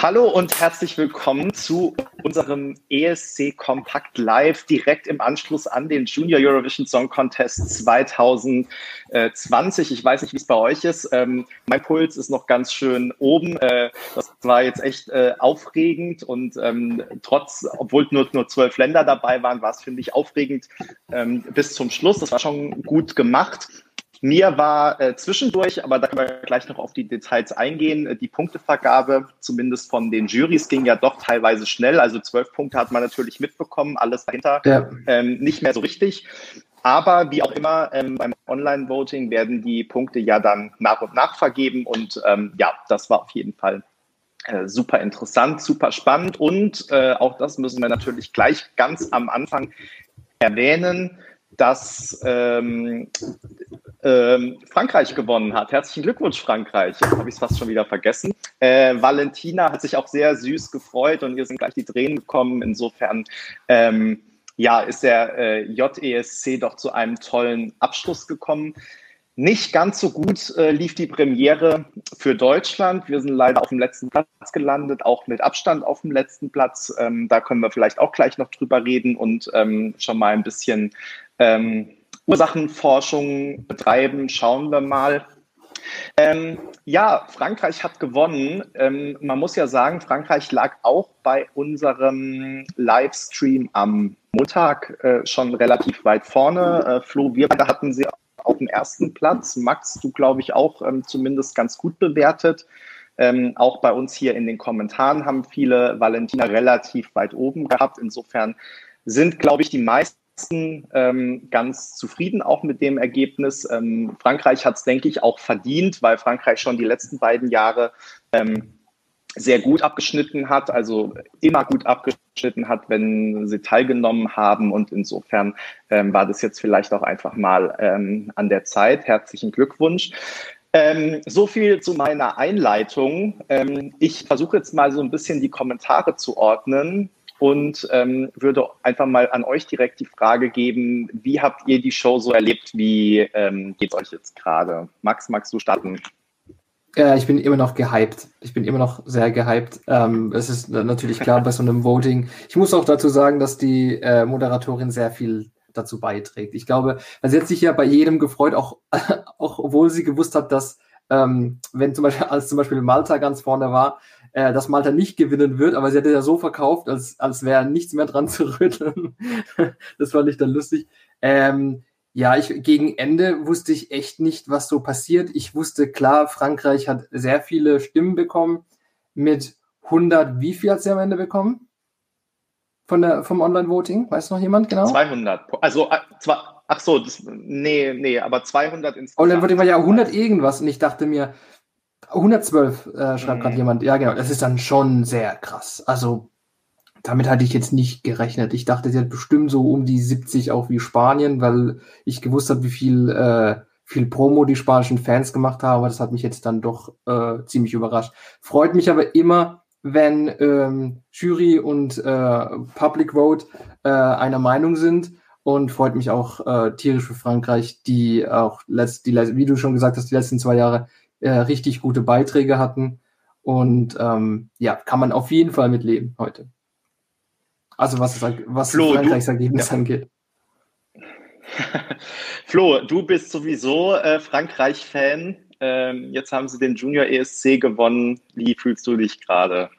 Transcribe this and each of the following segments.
Hallo und herzlich willkommen zu unserem ESC Kompakt Live direkt im Anschluss an den Junior Eurovision Song Contest 2020. Ich weiß nicht, wie es bei euch ist. Ähm, mein Puls ist noch ganz schön oben. Äh, das war jetzt echt äh, aufregend und ähm, trotz, obwohl nur, nur zwölf Länder dabei waren, war es, finde ich, aufregend ähm, bis zum Schluss. Das war schon gut gemacht. Mir war äh, zwischendurch, aber da können wir gleich noch auf die Details eingehen, äh, die Punktevergabe, zumindest von den Jurys, ging ja doch teilweise schnell. Also zwölf Punkte hat man natürlich mitbekommen, alles dahinter ja. ähm, nicht mehr so richtig. Aber wie auch immer, ähm, beim Online-Voting werden die Punkte ja dann nach und nach vergeben. Und ähm, ja, das war auf jeden Fall äh, super interessant, super spannend. Und äh, auch das müssen wir natürlich gleich ganz am Anfang erwähnen dass ähm, ähm, Frankreich gewonnen hat. Herzlichen Glückwunsch, Frankreich. Jetzt habe ich es fast schon wieder vergessen. Äh, Valentina hat sich auch sehr süß gefreut und ihr sind gleich die Tränen gekommen. Insofern ähm, ja, ist der äh, JESC doch zu einem tollen Abschluss gekommen. Nicht ganz so gut äh, lief die Premiere für Deutschland. Wir sind leider auf dem letzten Platz gelandet, auch mit Abstand auf dem letzten Platz. Ähm, da können wir vielleicht auch gleich noch drüber reden und ähm, schon mal ein bisschen ähm, Ursachenforschung betreiben. Schauen wir mal. Ähm, ja, Frankreich hat gewonnen. Ähm, man muss ja sagen, Frankreich lag auch bei unserem Livestream am Montag äh, schon relativ weit vorne. Äh, Flo, wir beide hatten sie auf dem ersten Platz. Max, du glaube ich auch ähm, zumindest ganz gut bewertet. Ähm, auch bei uns hier in den Kommentaren haben viele Valentina relativ weit oben gehabt. Insofern sind, glaube ich, die meisten ähm, ganz zufrieden auch mit dem Ergebnis. Ähm, Frankreich hat es, denke ich, auch verdient, weil Frankreich schon die letzten beiden Jahre ähm, sehr gut abgeschnitten hat, also immer gut abgeschnitten hat, wenn sie teilgenommen haben. Und insofern ähm, war das jetzt vielleicht auch einfach mal ähm, an der Zeit. Herzlichen Glückwunsch. Ähm, so viel zu meiner Einleitung. Ähm, ich versuche jetzt mal so ein bisschen die Kommentare zu ordnen und ähm, würde einfach mal an euch direkt die Frage geben, wie habt ihr die Show so erlebt? Wie ähm, geht es euch jetzt gerade? Max, magst du starten? Ja, ich bin immer noch gehypt. Ich bin immer noch sehr gehypt. Ähm, es ist natürlich klar bei so einem Voting. Ich muss auch dazu sagen, dass die äh, Moderatorin sehr viel dazu beiträgt. Ich glaube, sie hat sich ja bei jedem gefreut, auch, auch obwohl sie gewusst hat, dass ähm, wenn zum Beispiel, als zum Beispiel Malta ganz vorne war, äh, dass Malta nicht gewinnen wird, aber sie hat ja so verkauft, als, als wäre nichts mehr dran zu rütteln. das fand ich dann lustig. Ähm, ja, ich, gegen Ende wusste ich echt nicht, was so passiert. Ich wusste klar, Frankreich hat sehr viele Stimmen bekommen. Mit 100, wie viel hat sie am Ende bekommen? Von der, vom Online-Voting? Weiß noch jemand genau? 200. Also, äh, zwar, ach so, das, nee, nee, aber 200 insgesamt. Online-Voting war ja 100 irgendwas und ich dachte mir, 112 äh, schreibt mhm. gerade jemand. Ja, genau. Das ist dann schon sehr krass. Also damit hatte ich jetzt nicht gerechnet. Ich dachte, sie hat bestimmt so um die 70 auch wie Spanien, weil ich gewusst habe, wie viel, äh, viel Promo die spanischen Fans gemacht haben. Aber das hat mich jetzt dann doch äh, ziemlich überrascht. Freut mich aber immer, wenn ähm, Jury und äh, Public Vote äh, einer Meinung sind. Und freut mich auch äh, tierisch für Frankreich, die auch letzt, die, wie du schon gesagt hast, die letzten zwei Jahre äh, richtig gute Beiträge hatten. Und ähm, ja, kann man auf jeden Fall mitleben heute. Also was, was Flo, Frankreichs du, Ergebnis ja. angeht. Flo, du bist sowieso äh, Frankreich-Fan. Ähm, jetzt haben sie den Junior ESC gewonnen. Wie fühlst du dich gerade?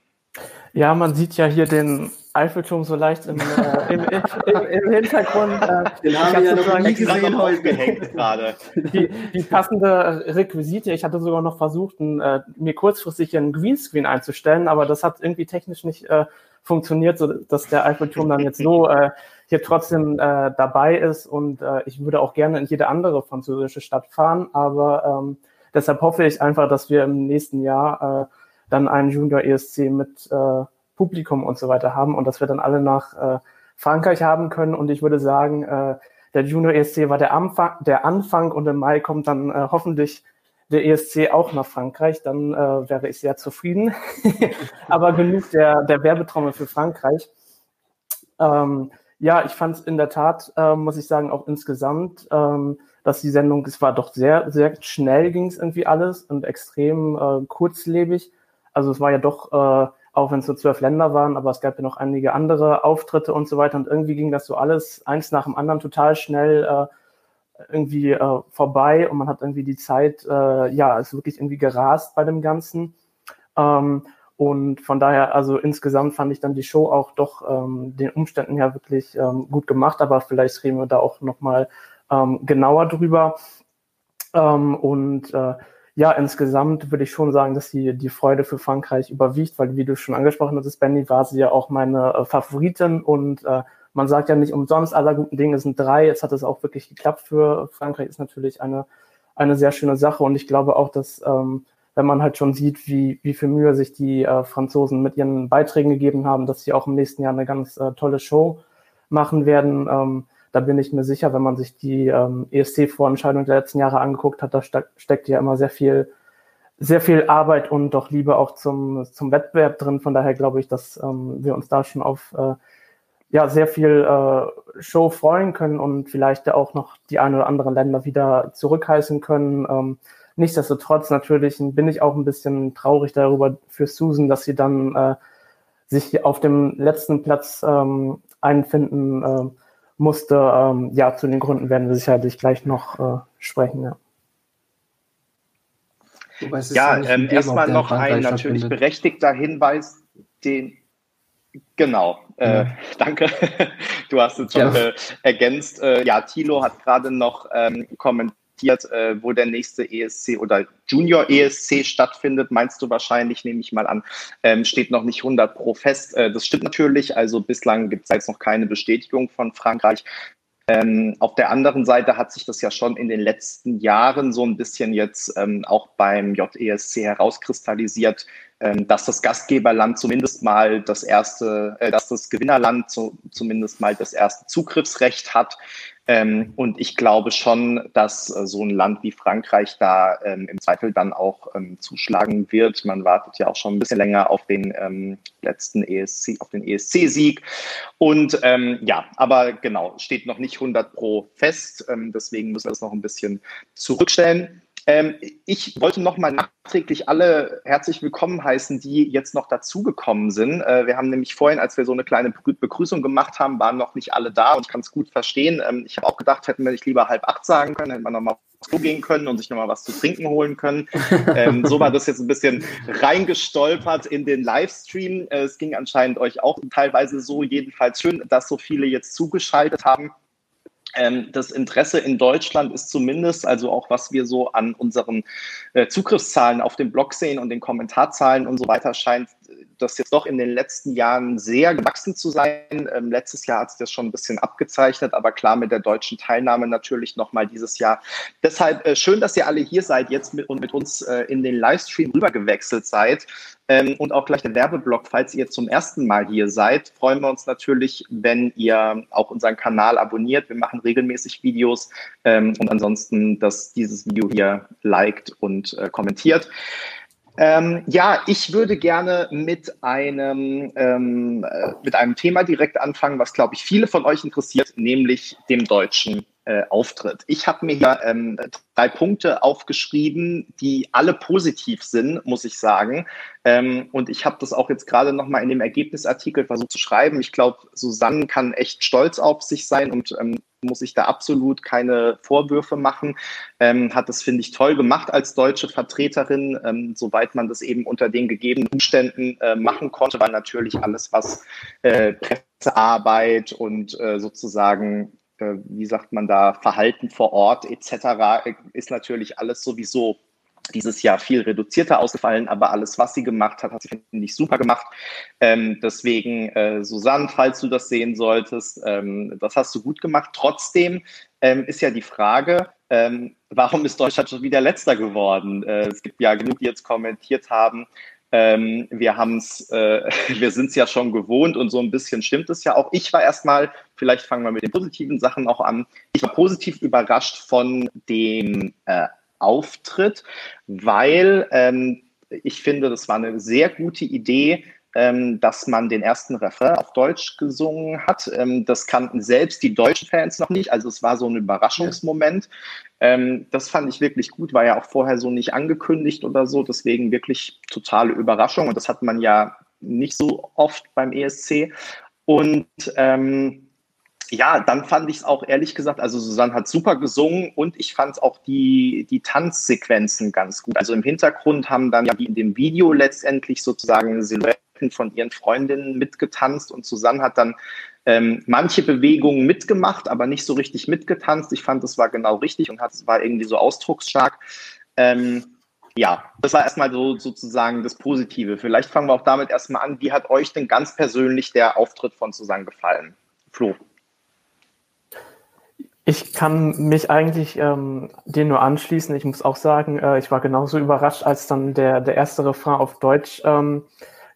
Ja, man sieht ja hier den Eiffelturm so leicht im, äh, im, im, im, Hintergrund. Äh, Den haben wir ja noch nie gesehen heute gehängt gerade. Die, die, passende Requisite. Ich hatte sogar noch versucht, ein, äh, mir kurzfristig einen Greenscreen einzustellen, aber das hat irgendwie technisch nicht äh, funktioniert, so dass der Eiffelturm dann jetzt so äh, hier trotzdem äh, dabei ist. Und äh, ich würde auch gerne in jede andere französische Stadt fahren, aber ähm, deshalb hoffe ich einfach, dass wir im nächsten Jahr äh, dann einen Junior ESC mit äh, Publikum und so weiter haben und dass wir dann alle nach äh, Frankreich haben können. Und ich würde sagen, äh, der Junior ESC war der Anfang, der Anfang und im Mai kommt dann äh, hoffentlich der ESC auch nach Frankreich, dann äh, wäre ich sehr zufrieden. Aber genug der, der Werbetrommel für Frankreich. Ähm, ja, ich fand es in der Tat, äh, muss ich sagen, auch insgesamt, ähm, dass die Sendung, es war doch sehr, sehr schnell ging es irgendwie alles und extrem äh, kurzlebig. Also es war ja doch äh, auch wenn es so zwölf Länder waren, aber es gab ja noch einige andere Auftritte und so weiter. Und irgendwie ging das so alles eins nach dem anderen total schnell äh, irgendwie äh, vorbei und man hat irgendwie die Zeit, äh, ja, ist wirklich irgendwie gerast bei dem Ganzen. Ähm, und von daher, also insgesamt fand ich dann die Show auch doch ähm, den Umständen her wirklich ähm, gut gemacht, aber vielleicht reden wir da auch nochmal ähm, genauer drüber. Ähm, und äh, ja, insgesamt würde ich schon sagen, dass die, die Freude für Frankreich überwiegt, weil wie du schon angesprochen hast, Benny, war sie ja auch meine äh, Favoritin und äh, man sagt ja nicht umsonst, aller guten Dinge sind drei. Jetzt hat es auch wirklich geklappt für Frankreich, ist natürlich eine, eine sehr schöne Sache und ich glaube auch, dass ähm, wenn man halt schon sieht, wie, wie viel Mühe sich die äh, Franzosen mit ihren Beiträgen gegeben haben, dass sie auch im nächsten Jahr eine ganz äh, tolle Show machen werden. Ähm, da bin ich mir sicher, wenn man sich die ähm, ESC-Vorentscheidung der letzten Jahre angeguckt hat, da ste steckt ja immer sehr viel, sehr viel Arbeit und doch Liebe auch zum, zum Wettbewerb drin. Von daher glaube ich, dass ähm, wir uns da schon auf äh, ja, sehr viel äh, Show freuen können und vielleicht auch noch die ein oder anderen Länder wieder zurückheißen können. Ähm, Nichtsdestotrotz natürlich bin ich auch ein bisschen traurig darüber für Susan, dass sie dann äh, sich auf dem letzten Platz ähm, einfinden äh, musste. Ähm, ja, zu den Gründen werden wir sicherlich gleich noch äh, sprechen. Ja, ja ähm, erstmal noch ein natürlich berechtigter Hinweis, den Genau, äh, danke. Du hast es schon ja. äh, ergänzt. Äh, ja, Thilo hat gerade noch ähm, kommentiert äh, wo der nächste ESC oder Junior ESC stattfindet, meinst du wahrscheinlich, nehme ich mal an, ähm, steht noch nicht 100 pro fest. Äh, das stimmt natürlich, also bislang gibt es jetzt noch keine Bestätigung von Frankreich. Ähm, auf der anderen Seite hat sich das ja schon in den letzten Jahren so ein bisschen jetzt ähm, auch beim JESC herauskristallisiert, dass das Gastgeberland zumindest mal das erste, äh, dass das Gewinnerland zu, zumindest mal das erste Zugriffsrecht hat. Ähm, und ich glaube schon, dass äh, so ein Land wie Frankreich da ähm, im Zweifel dann auch ähm, zuschlagen wird. Man wartet ja auch schon ein bisschen länger auf den ähm, letzten ESC, auf den ESC-Sieg. Und ähm, ja, aber genau, steht noch nicht 100 pro fest. Ähm, deswegen müssen wir das noch ein bisschen zurückstellen. Ähm, ich wollte nochmal nachträglich alle herzlich willkommen heißen, die jetzt noch dazugekommen sind. Äh, wir haben nämlich vorhin, als wir so eine kleine Begrüßung gemacht haben, waren noch nicht alle da und ich kann es gut verstehen. Ähm, ich habe auch gedacht, hätten wir nicht lieber halb acht sagen können, hätten wir nochmal gehen können und sich nochmal was zu trinken holen können. ähm, so war das jetzt ein bisschen reingestolpert in den Livestream. Äh, es ging anscheinend euch auch teilweise so, jedenfalls schön, dass so viele jetzt zugeschaltet haben. Ähm, das Interesse in Deutschland ist zumindest, also auch was wir so an unseren äh, Zugriffszahlen auf dem Blog sehen und den Kommentarzahlen und so weiter, scheint das jetzt doch in den letzten Jahren sehr gewachsen zu sein. Ähm, letztes Jahr hat sich das schon ein bisschen abgezeichnet, aber klar mit der deutschen Teilnahme natürlich nochmal dieses Jahr. Deshalb äh, schön, dass ihr alle hier seid jetzt mit, und mit uns äh, in den Livestream rübergewechselt seid. Ähm, und auch gleich der Werbeblock, falls ihr zum ersten Mal hier seid, freuen wir uns natürlich, wenn ihr auch unseren Kanal abonniert. Wir machen regelmäßig Videos ähm, und ansonsten, dass dieses Video hier liked und äh, kommentiert. Ähm, ja, ich würde gerne mit einem, ähm, äh, mit einem Thema direkt anfangen, was, glaube ich, viele von euch interessiert, nämlich dem deutschen äh, Auftritt. Ich habe mir hier ähm, drei Punkte aufgeschrieben, die alle positiv sind, muss ich sagen. Ähm, und ich habe das auch jetzt gerade nochmal in dem Ergebnisartikel versucht zu schreiben. Ich glaube, Susanne kann echt stolz auf sich sein und ähm, muss ich da absolut keine Vorwürfe machen. Ähm, hat das, finde ich, toll gemacht als deutsche Vertreterin, ähm, soweit man das eben unter den gegebenen Umständen äh, machen konnte, weil natürlich alles, was äh, Pressearbeit und äh, sozusagen äh, wie sagt man da, Verhalten vor Ort etc. ist natürlich alles sowieso dieses Jahr viel reduzierter ausgefallen, aber alles, was sie gemacht hat, hat sie, ich, super gemacht. Ähm, deswegen, äh, Susanne, falls du das sehen solltest, ähm, das hast du gut gemacht. Trotzdem ähm, ist ja die Frage, ähm, warum ist Deutschland schon wieder letzter geworden? Äh, es gibt ja genug, die jetzt kommentiert haben, ähm, wir haben es, äh, wir sind es ja schon gewohnt und so ein bisschen stimmt es ja auch. Ich war erstmal, vielleicht fangen wir mit den positiven Sachen auch an. Ich war positiv überrascht von dem äh, Auftritt, weil ähm, ich finde, das war eine sehr gute Idee, ähm, dass man den ersten Refrain auf Deutsch gesungen hat. Ähm, das kannten selbst die deutschen Fans noch nicht. Also es war so ein Überraschungsmoment. Ähm, das fand ich wirklich gut, war ja auch vorher so nicht angekündigt oder so. Deswegen wirklich totale Überraschung. Und das hat man ja nicht so oft beim ESC. Und ähm, ja, dann fand ich es auch ehrlich gesagt, also Susanne hat super gesungen und ich fand auch die, die Tanzsequenzen ganz gut. Also im Hintergrund haben dann ja wie in dem Video letztendlich sozusagen Silhouetten von ihren Freundinnen mitgetanzt und Susanne hat dann ähm, manche Bewegungen mitgemacht, aber nicht so richtig mitgetanzt. Ich fand, das war genau richtig und hat, es war irgendwie so ausdrucksstark. Ähm, ja, das war erstmal so sozusagen das Positive. Vielleicht fangen wir auch damit erstmal an. Wie hat euch denn ganz persönlich der Auftritt von Susanne gefallen? Flo. Ich kann mich eigentlich ähm, dir nur anschließen. Ich muss auch sagen, äh, ich war genauso überrascht, als dann der, der erste Refrain auf Deutsch ähm,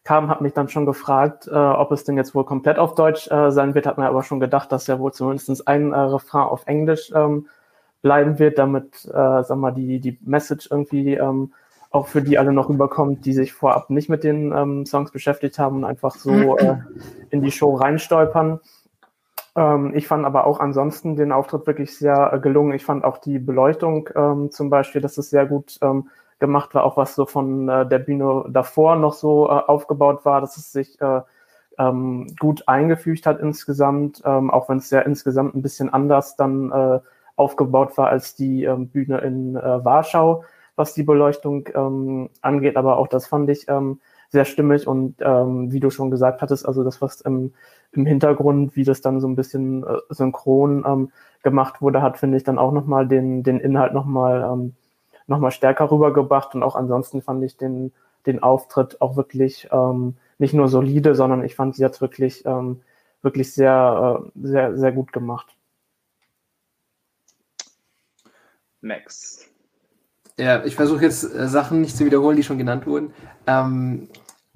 kam, habe mich dann schon gefragt, äh, ob es denn jetzt wohl komplett auf Deutsch äh, sein wird, hat mir aber schon gedacht, dass ja wohl zumindest ein äh, Refrain auf Englisch ähm, bleiben wird, damit, äh, sag mal, die, die Message irgendwie ähm, auch für die alle noch rüberkommt, die sich vorab nicht mit den ähm, Songs beschäftigt haben und einfach so äh, in die Show reinstolpern. Ähm, ich fand aber auch ansonsten den Auftritt wirklich sehr äh, gelungen. Ich fand auch die Beleuchtung ähm, zum Beispiel, dass es sehr gut ähm, gemacht war, auch was so von äh, der Bühne davor noch so äh, aufgebaut war, dass es sich äh, ähm, gut eingefügt hat insgesamt, ähm, auch wenn es ja insgesamt ein bisschen anders dann äh, aufgebaut war als die ähm, Bühne in äh, Warschau, was die Beleuchtung angeht. Aber auch das fand ich sehr stimmig und ähm, wie du schon gesagt hattest, also das, was im, im Hintergrund, wie das dann so ein bisschen äh, synchron ähm, gemacht wurde, hat, finde ich, dann auch nochmal den, den Inhalt nochmal ähm, noch mal stärker rübergebracht und auch ansonsten fand ich den, den Auftritt auch wirklich ähm, nicht nur solide, sondern ich fand sie jetzt wirklich, ähm, wirklich sehr, äh, sehr, sehr gut gemacht. Max. Ja, ich versuche jetzt äh, Sachen nicht zu wiederholen, die schon genannt wurden. Ähm,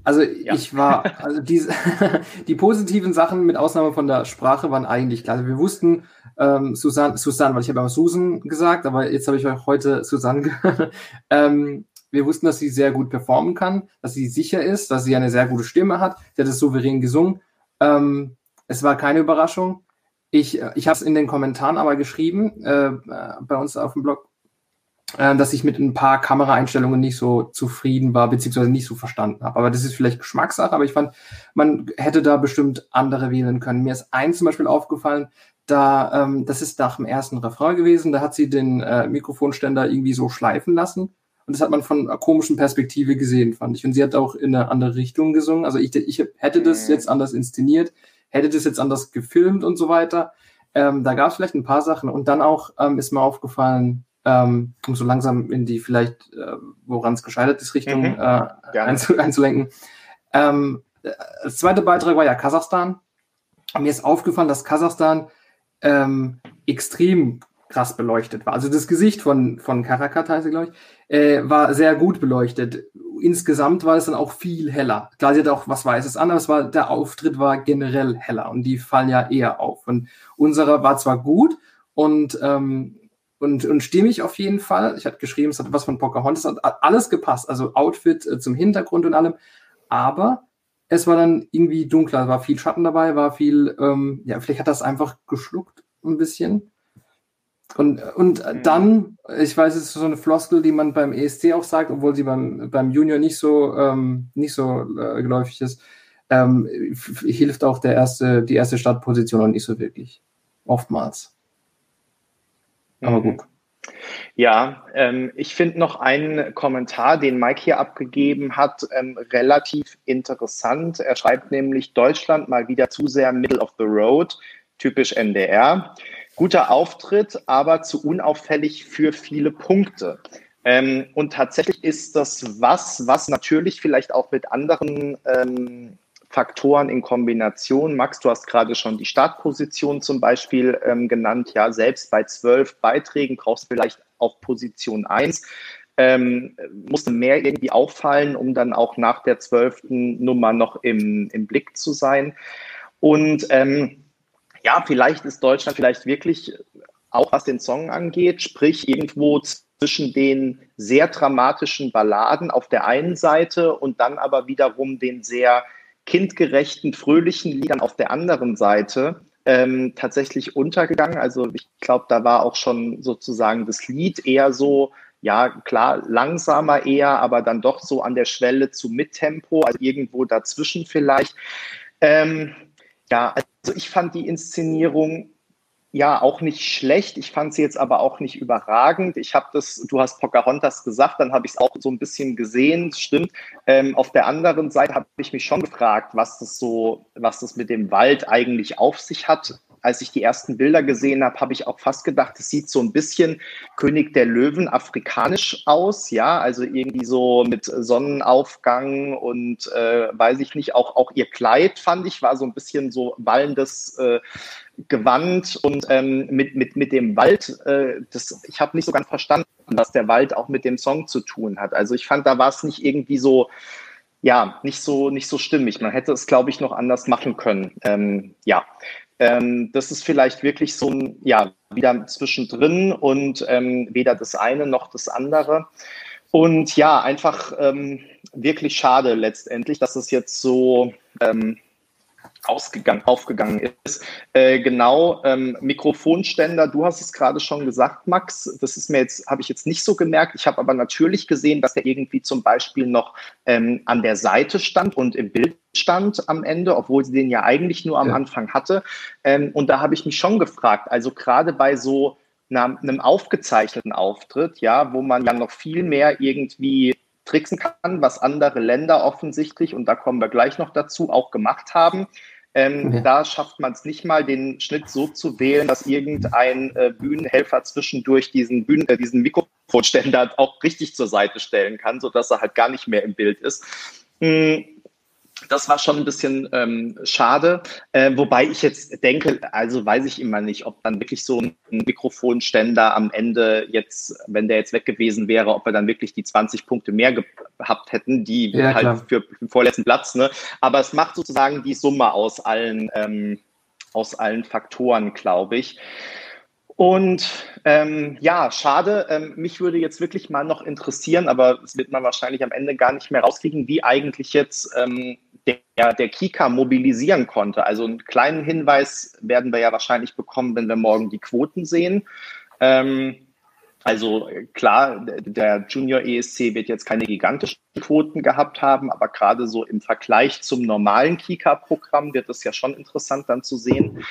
also ja. ich war, also diese, die positiven Sachen mit Ausnahme von der Sprache waren eigentlich klar. Also wir wussten, ähm, Susanne, Susanne, weil ich habe auch Susan gesagt, aber jetzt habe ich auch heute Susanne gehört. ähm, wir wussten, dass sie sehr gut performen kann, dass sie sicher ist, dass sie eine sehr gute Stimme hat. Sie hat es souverän gesungen. Ähm, es war keine Überraschung. Ich, ich habe es in den Kommentaren aber geschrieben, äh, bei uns auf dem Blog, äh, dass ich mit ein paar Kameraeinstellungen nicht so zufrieden war, beziehungsweise nicht so verstanden habe. Aber das ist vielleicht Geschmackssache, aber ich fand, man hätte da bestimmt andere wählen können. Mir ist eins zum Beispiel aufgefallen, da, ähm, das ist nach dem ersten Refrain gewesen, da hat sie den äh, Mikrofonständer irgendwie so schleifen lassen. Und das hat man von einer komischen Perspektive gesehen, fand ich. Und sie hat auch in eine andere Richtung gesungen. Also ich, ich hätte das mhm. jetzt anders inszeniert, hätte das jetzt anders gefilmt und so weiter. Ähm, da gab es vielleicht ein paar Sachen. Und dann auch ähm, ist mir aufgefallen, ähm, um so langsam in die vielleicht, äh, woran es gescheitert ist, Richtung mhm. äh, einzu einzulenken. Ähm, das zweite Beitrag war ja Kasachstan. Mir ist aufgefallen, dass Kasachstan ähm, extrem krass beleuchtet war. Also das Gesicht von, von Karakat heißt er, glaube ich, äh, war sehr gut beleuchtet. Insgesamt war es dann auch viel heller. Klar, sie hat auch was Weißes an, aber es war, der Auftritt war generell heller und die fallen ja eher auf. Und unserer war zwar gut und ähm, und, und stimmig auf jeden Fall. Ich hatte geschrieben, es hat was von Pocahontas, hat alles gepasst, also Outfit äh, zum Hintergrund und allem. Aber es war dann irgendwie dunkler, war viel Schatten dabei, war viel, ähm, ja, vielleicht hat das einfach geschluckt ein bisschen. Und, und mhm. dann, ich weiß, es ist so eine Floskel, die man beim ESC auch sagt, obwohl sie beim, beim Junior nicht so, ähm, nicht so äh, geläufig ist, ähm, hilft auch der erste, die erste Startposition auch nicht so wirklich. Oftmals. Aber mhm. gut. Ja, ähm, ich finde noch einen Kommentar, den Mike hier abgegeben hat, ähm, relativ interessant. Er schreibt nämlich, Deutschland mal wieder zu sehr Middle of the Road, typisch NDR. Guter Auftritt, aber zu unauffällig für viele Punkte. Ähm, und tatsächlich ist das was, was natürlich vielleicht auch mit anderen ähm, Faktoren in Kombination. Max, du hast gerade schon die Startposition zum Beispiel ähm, genannt. Ja, selbst bei zwölf Beiträgen brauchst du vielleicht auch Position 1. Ähm, musste mehr irgendwie auffallen, um dann auch nach der zwölften Nummer noch im, im Blick zu sein. Und ähm, ja, vielleicht ist Deutschland vielleicht wirklich auch was den Song angeht, sprich irgendwo zwischen den sehr dramatischen Balladen auf der einen Seite und dann aber wiederum den sehr kindgerechten, fröhlichen Liedern auf der anderen Seite ähm, tatsächlich untergegangen. Also ich glaube, da war auch schon sozusagen das Lied eher so, ja, klar, langsamer eher, aber dann doch so an der Schwelle zu Mittempo, also irgendwo dazwischen vielleicht. Ähm, ja, also ich fand die Inszenierung ja auch nicht schlecht. Ich fand sie jetzt aber auch nicht überragend. Ich habe das, du hast Pocahontas gesagt, dann habe ich es auch so ein bisschen gesehen, stimmt. Ähm, auf der anderen Seite habe ich mich schon gefragt, was das so, was das mit dem Wald eigentlich auf sich hat als ich die ersten Bilder gesehen habe, habe ich auch fast gedacht, es sieht so ein bisschen König der Löwen afrikanisch aus, ja, also irgendwie so mit Sonnenaufgang und äh, weiß ich nicht, auch, auch ihr Kleid fand ich, war so ein bisschen so wallendes äh, Gewand und ähm, mit, mit, mit dem Wald, äh, das, ich habe nicht so ganz verstanden, was der Wald auch mit dem Song zu tun hat. Also ich fand, da war es nicht irgendwie so, ja, nicht so, nicht so stimmig. Man hätte es, glaube ich, noch anders machen können. Ähm, ja, ähm, das ist vielleicht wirklich so ein, ja, wieder zwischendrin und ähm, weder das eine noch das andere. Und ja, einfach ähm, wirklich schade letztendlich, dass es jetzt so, ähm, ausgegangen, aufgegangen ist. Äh, genau, ähm, Mikrofonständer, du hast es gerade schon gesagt, Max. Das ist mir jetzt, habe ich jetzt nicht so gemerkt. Ich habe aber natürlich gesehen, dass der irgendwie zum Beispiel noch ähm, an der Seite stand und im Bild stand am Ende, obwohl sie den ja eigentlich nur am ja. Anfang hatte. Ähm, und da habe ich mich schon gefragt, also gerade bei so einer, einem aufgezeichneten Auftritt, ja, wo man ja noch viel mehr irgendwie tricksen kann, was andere Länder offensichtlich, und da kommen wir gleich noch dazu, auch gemacht haben. Ähm, ja. Da schafft man es nicht mal, den Schnitt so zu wählen, dass irgendein äh, Bühnenhelfer zwischendurch diesen, Bühnen, äh, diesen Mikrofonständer auch richtig zur Seite stellen kann, sodass er halt gar nicht mehr im Bild ist. Hm das war schon ein bisschen ähm, schade. Äh, wobei ich jetzt denke, also weiß ich immer nicht, ob dann wirklich so ein Mikrofonständer am Ende jetzt, wenn der jetzt weg gewesen wäre, ob wir dann wirklich die 20 Punkte mehr gehabt hätten, die ja, halt klar. für den vorletzten Platz. Ne? Aber es macht sozusagen die Summe aus allen, ähm, aus allen Faktoren, glaube ich. Und ähm, ja, schade. Ähm, mich würde jetzt wirklich mal noch interessieren, aber es wird man wahrscheinlich am Ende gar nicht mehr rauskriegen, wie eigentlich jetzt ähm, der, der Kika mobilisieren konnte. Also einen kleinen Hinweis werden wir ja wahrscheinlich bekommen, wenn wir morgen die Quoten sehen. Ähm, also klar, der Junior ESC wird jetzt keine gigantischen Quoten gehabt haben, aber gerade so im Vergleich zum normalen Kika-Programm wird es ja schon interessant dann zu sehen.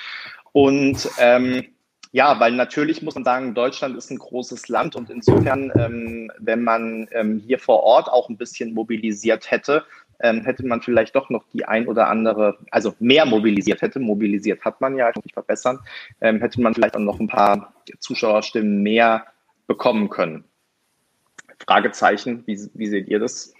Und ähm, ja, weil natürlich muss man sagen, Deutschland ist ein großes Land und insofern, ähm, wenn man ähm, hier vor Ort auch ein bisschen mobilisiert hätte, ähm, hätte man vielleicht doch noch die ein oder andere, also mehr mobilisiert hätte, mobilisiert hat man ja, ich muss mich verbessern, ähm, hätte man vielleicht auch noch ein paar Zuschauerstimmen mehr bekommen können. Fragezeichen, wie, wie seht ihr das?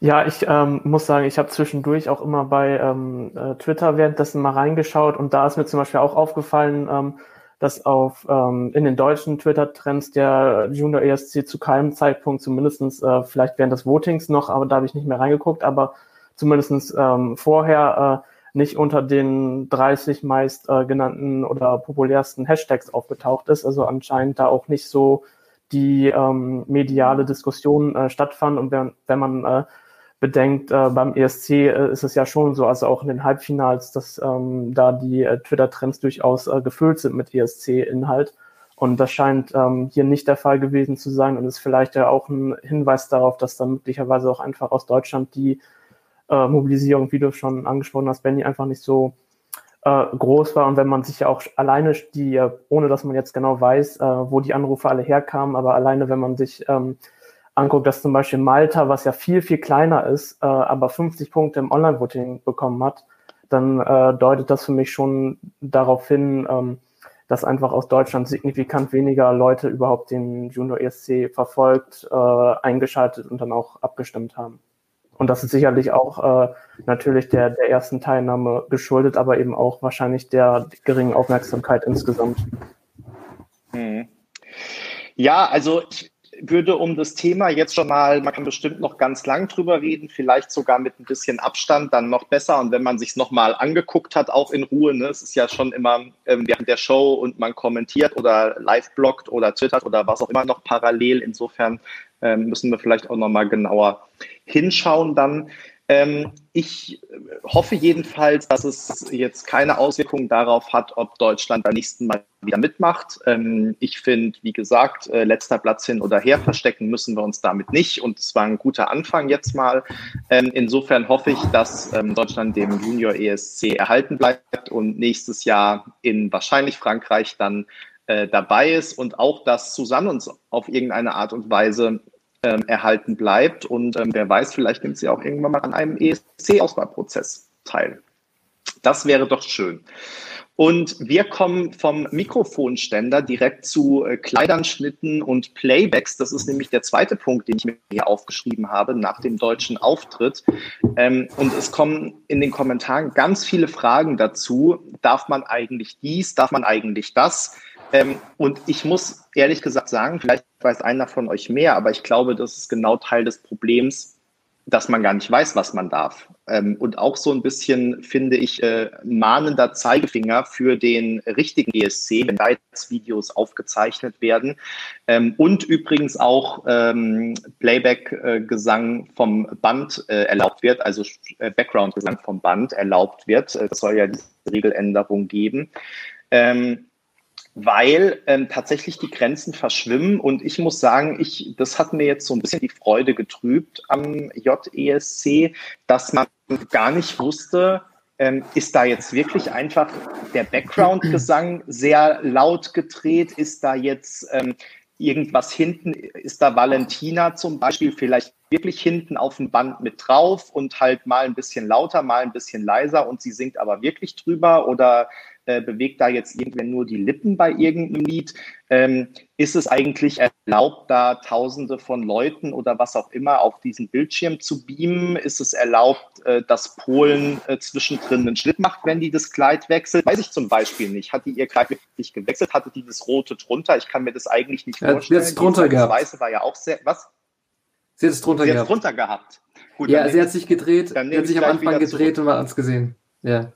Ja, ich ähm, muss sagen, ich habe zwischendurch auch immer bei ähm, äh, Twitter währenddessen mal reingeschaut und da ist mir zum Beispiel auch aufgefallen, ähm, dass auf ähm, in den deutschen Twitter-Trends der Junior ESC zu keinem Zeitpunkt, zumindestens äh, vielleicht während des Votings noch, aber da habe ich nicht mehr reingeguckt, aber zumindestens ähm, vorher äh, nicht unter den 30 meist äh, genannten oder populärsten Hashtags aufgetaucht ist. Also anscheinend da auch nicht so die ähm, mediale Diskussion äh, stattfand. Und wenn, wenn man äh, bedenkt, äh, beim ESC äh, ist es ja schon so, also auch in den Halbfinals, dass ähm, da die äh, Twitter-Trends durchaus äh, gefüllt sind mit ESC-Inhalt. Und das scheint ähm, hier nicht der Fall gewesen zu sein und ist vielleicht ja auch ein Hinweis darauf, dass dann möglicherweise auch einfach aus Deutschland die äh, Mobilisierung, wie du schon angesprochen hast, Benny, einfach nicht so äh, groß war. Und wenn man sich ja auch alleine die, ohne dass man jetzt genau weiß, äh, wo die Anrufe alle herkamen, aber alleine, wenn man sich ähm, anguckt, dass zum Beispiel Malta, was ja viel, viel kleiner ist, äh, aber 50 Punkte im Online-Voting bekommen hat, dann äh, deutet das für mich schon darauf hin, ähm, dass einfach aus Deutschland signifikant weniger Leute überhaupt den Junior ESC verfolgt, äh, eingeschaltet und dann auch abgestimmt haben. Und das ist sicherlich auch äh, natürlich der, der ersten Teilnahme geschuldet, aber eben auch wahrscheinlich der geringen Aufmerksamkeit insgesamt. Hm. Ja, also ich, würde um das Thema jetzt schon mal, man kann bestimmt noch ganz lang drüber reden, vielleicht sogar mit ein bisschen Abstand, dann noch besser. Und wenn man sich noch mal angeguckt hat, auch in Ruhe, ne, es ist ja schon immer ähm, während der Show und man kommentiert oder live bloggt oder twittert oder was auch immer noch parallel. Insofern müssen wir vielleicht auch noch mal genauer hinschauen dann. Ähm, ich hoffe jedenfalls, dass es jetzt keine Auswirkungen darauf hat, ob Deutschland beim nächsten Mal wieder mitmacht. Ähm, ich finde, wie gesagt, äh, letzter Platz hin oder her verstecken müssen wir uns damit nicht. Und es war ein guter Anfang jetzt mal. Ähm, insofern hoffe ich, dass ähm, Deutschland dem Junior ESC erhalten bleibt und nächstes Jahr in wahrscheinlich Frankreich dann äh, dabei ist und auch, dass Susanne uns auf irgendeine Art und Weise ähm, erhalten bleibt. Und ähm, wer weiß, vielleicht nimmt sie auch irgendwann mal an einem ESC-Auswahlprozess teil. Das wäre doch schön. Und wir kommen vom Mikrofonständer direkt zu äh, Kleidern, Schnitten und Playbacks. Das ist nämlich der zweite Punkt, den ich mir hier aufgeschrieben habe nach dem deutschen Auftritt. Ähm, und es kommen in den Kommentaren ganz viele Fragen dazu. Darf man eigentlich dies? Darf man eigentlich das? Ähm, und ich muss ehrlich gesagt sagen, vielleicht weiß einer von euch mehr, aber ich glaube, das ist genau Teil des Problems, dass man gar nicht weiß, was man darf. Ähm, und auch so ein bisschen, finde ich, äh, mahnender Zeigefinger für den richtigen ESC, wenn da jetzt Videos aufgezeichnet werden. Ähm, und übrigens auch ähm, Playback-Gesang äh, vom Band äh, erlaubt wird, also äh, Background-Gesang vom Band erlaubt wird. Äh, das soll ja diese Regeländerung geben. Ähm, weil ähm, tatsächlich die Grenzen verschwimmen. Und ich muss sagen, ich, das hat mir jetzt so ein bisschen die Freude getrübt am JESC, dass man gar nicht wusste, ähm, ist da jetzt wirklich einfach der Background-Gesang sehr laut gedreht? Ist da jetzt ähm, irgendwas hinten? Ist da Valentina zum Beispiel vielleicht wirklich hinten auf dem Band mit drauf und halt mal ein bisschen lauter, mal ein bisschen leiser und sie singt aber wirklich drüber? Oder äh, bewegt da jetzt irgendwer nur die Lippen bei irgendeinem Lied? Ähm, ist es eigentlich erlaubt, da Tausende von Leuten oder was auch immer auf diesen Bildschirm zu beamen? Ist es erlaubt, äh, dass Polen äh, zwischendrin einen Schritt macht, wenn die das Kleid wechselt? Weiß ich zum Beispiel nicht. Hat die ihr Kleid wirklich gewechselt? Hatte die das rote drunter? Ich kann mir das eigentlich nicht vorstellen. Ja, sie hat es drunter gehabt. Das Weiße war ja auch sehr, was? Sie hat es drunter sie gehabt. drunter gehabt. Gut, ja, sie hat sich gedreht, sie hat sich am Anfang gedreht zurück. und man hat es gesehen. Ja.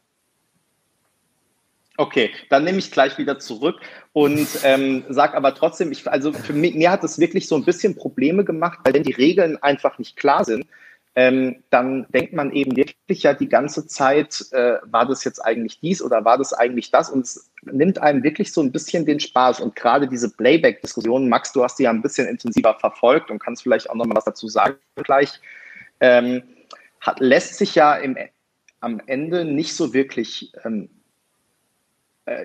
Okay, dann nehme ich gleich wieder zurück und ähm, sage aber trotzdem, ich, also für mich, mir hat es wirklich so ein bisschen Probleme gemacht, weil wenn die Regeln einfach nicht klar sind, ähm, dann denkt man eben wirklich ja die ganze Zeit, äh, war das jetzt eigentlich dies oder war das eigentlich das? Und es nimmt einem wirklich so ein bisschen den Spaß. Und gerade diese Playback-Diskussion, Max, du hast die ja ein bisschen intensiver verfolgt und kannst vielleicht auch noch mal was dazu sagen gleich, ähm, hat, lässt sich ja im, am Ende nicht so wirklich ähm, äh,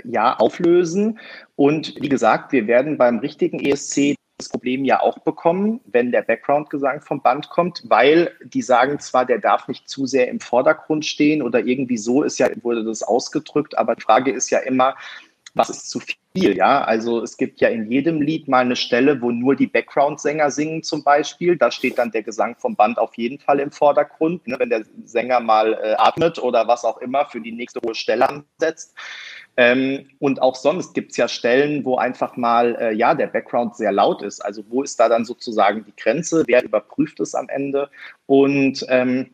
ja auflösen. Und wie gesagt, wir werden beim richtigen ESC das Problem ja auch bekommen, wenn der Background-Gesang vom Band kommt, weil die sagen zwar, der darf nicht zu sehr im Vordergrund stehen oder irgendwie so ist ja, wurde das ausgedrückt, aber die Frage ist ja immer, was ist zu viel, ja? Also es gibt ja in jedem Lied mal eine Stelle, wo nur die Background-Sänger singen zum Beispiel. Da steht dann der Gesang vom Band auf jeden Fall im Vordergrund, ne? wenn der Sänger mal äh, atmet oder was auch immer für die nächste hohe Stelle ansetzt. Ähm, und auch sonst gibt es ja Stellen, wo einfach mal, äh, ja, der Background sehr laut ist. Also wo ist da dann sozusagen die Grenze? Wer überprüft es am Ende? Und ähm,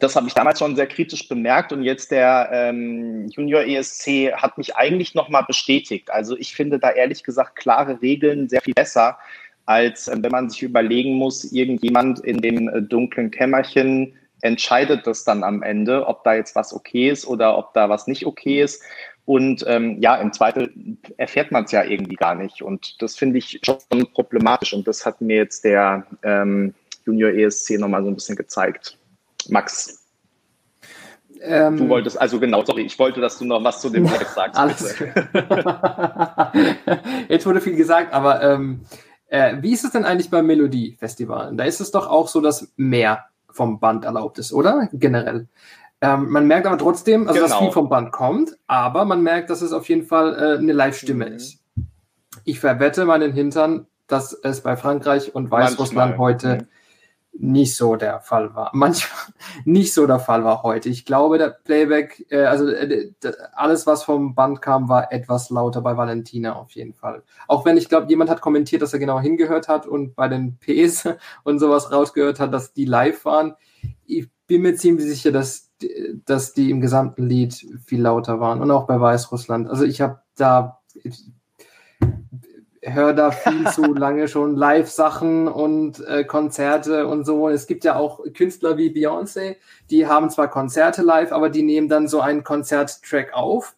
das habe ich damals schon sehr kritisch bemerkt und jetzt der ähm, Junior ESC hat mich eigentlich nochmal bestätigt. Also ich finde da ehrlich gesagt klare Regeln sehr viel besser, als äh, wenn man sich überlegen muss, irgendjemand in dem äh, dunklen Kämmerchen entscheidet das dann am Ende, ob da jetzt was okay ist oder ob da was nicht okay ist. Und ähm, ja, im Zweifel erfährt man es ja irgendwie gar nicht. Und das finde ich schon problematisch. Und das hat mir jetzt der ähm, Junior ESC nochmal so ein bisschen gezeigt. Max. Ähm, du wolltest, also genau, sorry, ich wollte, dass du noch was zu dem Live sagst. Alles. Jetzt wurde viel gesagt, aber ähm, äh, wie ist es denn eigentlich beim Melodiefestivalen? Da ist es doch auch so, dass mehr vom Band erlaubt ist, oder? Generell. Ähm, man merkt aber trotzdem, also genau. dass viel vom Band kommt, aber man merkt, dass es auf jeden Fall äh, eine Live-Stimme mhm. ist. Ich verwette meinen Hintern, dass es bei Frankreich und Weißrussland heute mhm. Nicht so der Fall war. Manchmal nicht so der Fall war heute. Ich glaube, der Playback, äh, also äh, alles, was vom Band kam, war etwas lauter bei Valentina auf jeden Fall. Auch wenn ich glaube, jemand hat kommentiert, dass er genau hingehört hat und bei den Ps und sowas rausgehört hat, dass die live waren. Ich bin mir ziemlich sicher, dass dass die im gesamten Lied viel lauter waren und auch bei Weißrussland. Also ich habe da, höre da viel zu lange schon Live-Sachen und äh, Konzerte und so. Es gibt ja auch Künstler wie Beyoncé, die haben zwar Konzerte live, aber die nehmen dann so einen Konzerttrack auf,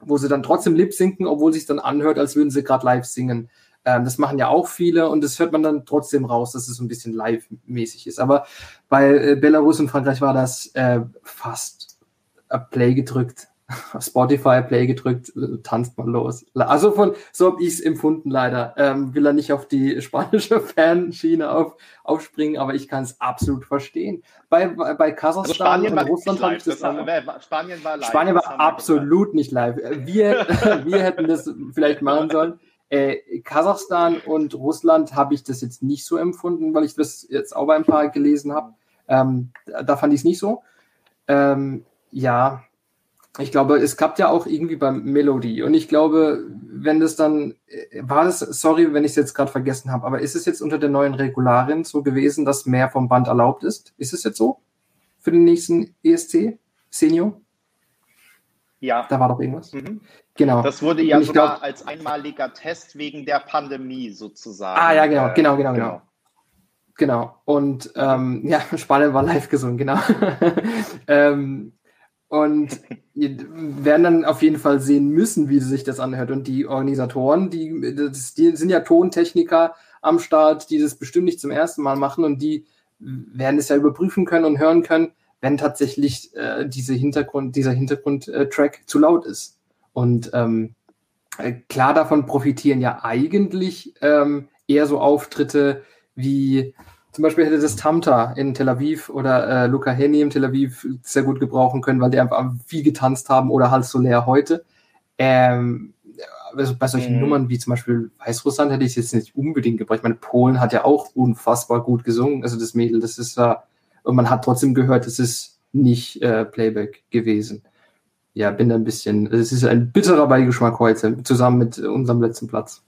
wo sie dann trotzdem lip sinken, obwohl sich dann anhört, als würden sie gerade live singen. Ähm, das machen ja auch viele und das hört man dann trotzdem raus, dass es so ein bisschen live-mäßig ist. Aber bei äh, Belarus und Frankreich war das äh, fast Play gedrückt Spotify Play gedrückt, tanzt man los. Also von, so habe ich es empfunden leider. Ähm, will er nicht auf die spanische Fanschiene auf, aufspringen, aber ich kann es absolut verstehen. Bei, bei, bei Kasachstan also und Russland habe ich das, das war, Spanien war live. Spanien war absolut nicht live. Wir, wir hätten das vielleicht machen sollen. Äh, Kasachstan und Russland habe ich das jetzt nicht so empfunden, weil ich das jetzt auch bei ein paar gelesen habe. Ähm, da fand ich es nicht so. Ähm, ja, ich glaube, es klappt ja auch irgendwie beim Melodie. Und ich glaube, wenn das dann, äh, war das, sorry, wenn ich es jetzt gerade vergessen habe, aber ist es jetzt unter der neuen Regularien so gewesen, dass mehr vom Band erlaubt ist? Ist es jetzt so? Für den nächsten ESC? Senior? Ja. Da war doch irgendwas. Mhm. Genau. Das wurde ja sogar glaub, als einmaliger Test wegen der Pandemie sozusagen. Ah, ja, genau, genau, genau, genau. Genau. genau. Und ähm, ja, Spanien war live gesungen, genau. ähm, und werden dann auf jeden Fall sehen müssen, wie sich das anhört. Und die Organisatoren, die, das, die sind ja Tontechniker am Start, die das bestimmt nicht zum ersten Mal machen und die werden es ja überprüfen können und hören können, wenn tatsächlich äh, diese Hintergrund, dieser Hintergrundtrack äh, zu laut ist. Und ähm, äh, klar davon profitieren ja eigentlich ähm, eher so Auftritte wie zum Beispiel hätte das Tamta in Tel Aviv oder äh, Luca Henny in Tel Aviv sehr gut gebrauchen können, weil die einfach viel getanzt haben oder halt so leer heute. Ähm, also bei solchen mhm. Nummern wie zum Beispiel Weißrussland hätte ich es jetzt nicht unbedingt gebraucht. Ich meine, Polen hat ja auch unfassbar gut gesungen. Also das Mädel, das ist ja, und man hat trotzdem gehört, es ist nicht äh, Playback gewesen. Ja, bin da ein bisschen, es ist ein bitterer Beigeschmack heute, zusammen mit unserem letzten Platz.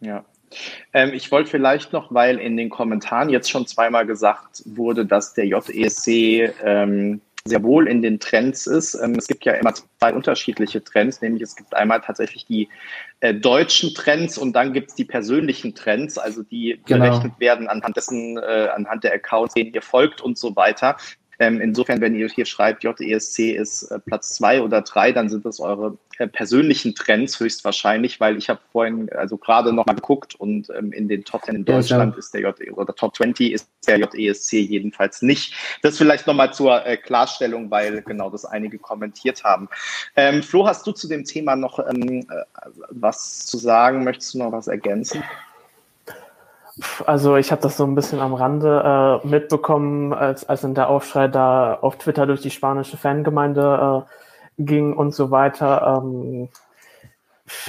Ja, ähm, ich wollte vielleicht noch, weil in den Kommentaren jetzt schon zweimal gesagt wurde, dass der JESC ähm, sehr wohl in den Trends ist. Ähm, es gibt ja immer zwei unterschiedliche Trends, nämlich es gibt einmal tatsächlich die äh, deutschen Trends und dann gibt es die persönlichen Trends, also die genau. berechnet werden anhand dessen, äh, anhand der Accounts, denen ihr folgt und so weiter. Ähm, insofern, wenn ihr hier schreibt, JESC ist äh, Platz zwei oder drei, dann sind das eure persönlichen Trends höchstwahrscheinlich, weil ich habe vorhin also gerade noch mal geguckt und ähm, in den Top 10 in Deutschland ja, ist der JE oder Top 20 ist der JESC jedenfalls nicht. Das vielleicht noch mal zur äh, Klarstellung, weil genau das einige kommentiert haben. Ähm, Flo, hast du zu dem Thema noch ähm, äh, was zu sagen? Möchtest du noch was ergänzen? Also ich habe das so ein bisschen am Rande äh, mitbekommen, als, als in der Aufschrei da auf Twitter durch die spanische Fangemeinde äh, ging und so weiter. Ähm,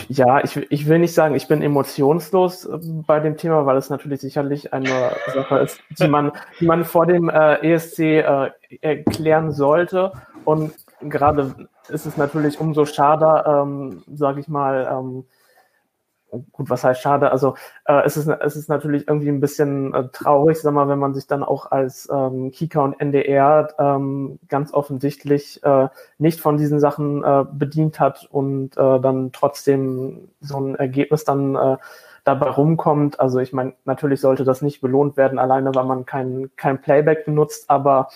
ja, ich, ich will nicht sagen, ich bin emotionslos äh, bei dem Thema, weil es natürlich sicherlich eine Sache ist, die man, die man vor dem äh, ESC äh, erklären sollte. Und gerade ist es natürlich umso schade, ähm, sage ich mal, ähm, gut, was heißt schade? Also äh, es, ist, es ist natürlich irgendwie ein bisschen äh, traurig, sag mal, wenn man sich dann auch als ähm, Kika und NDR ähm, ganz offensichtlich äh, nicht von diesen Sachen äh, bedient hat und äh, dann trotzdem so ein Ergebnis dann äh, dabei rumkommt. Also ich meine, natürlich sollte das nicht belohnt werden, alleine weil man kein, kein Playback benutzt, aber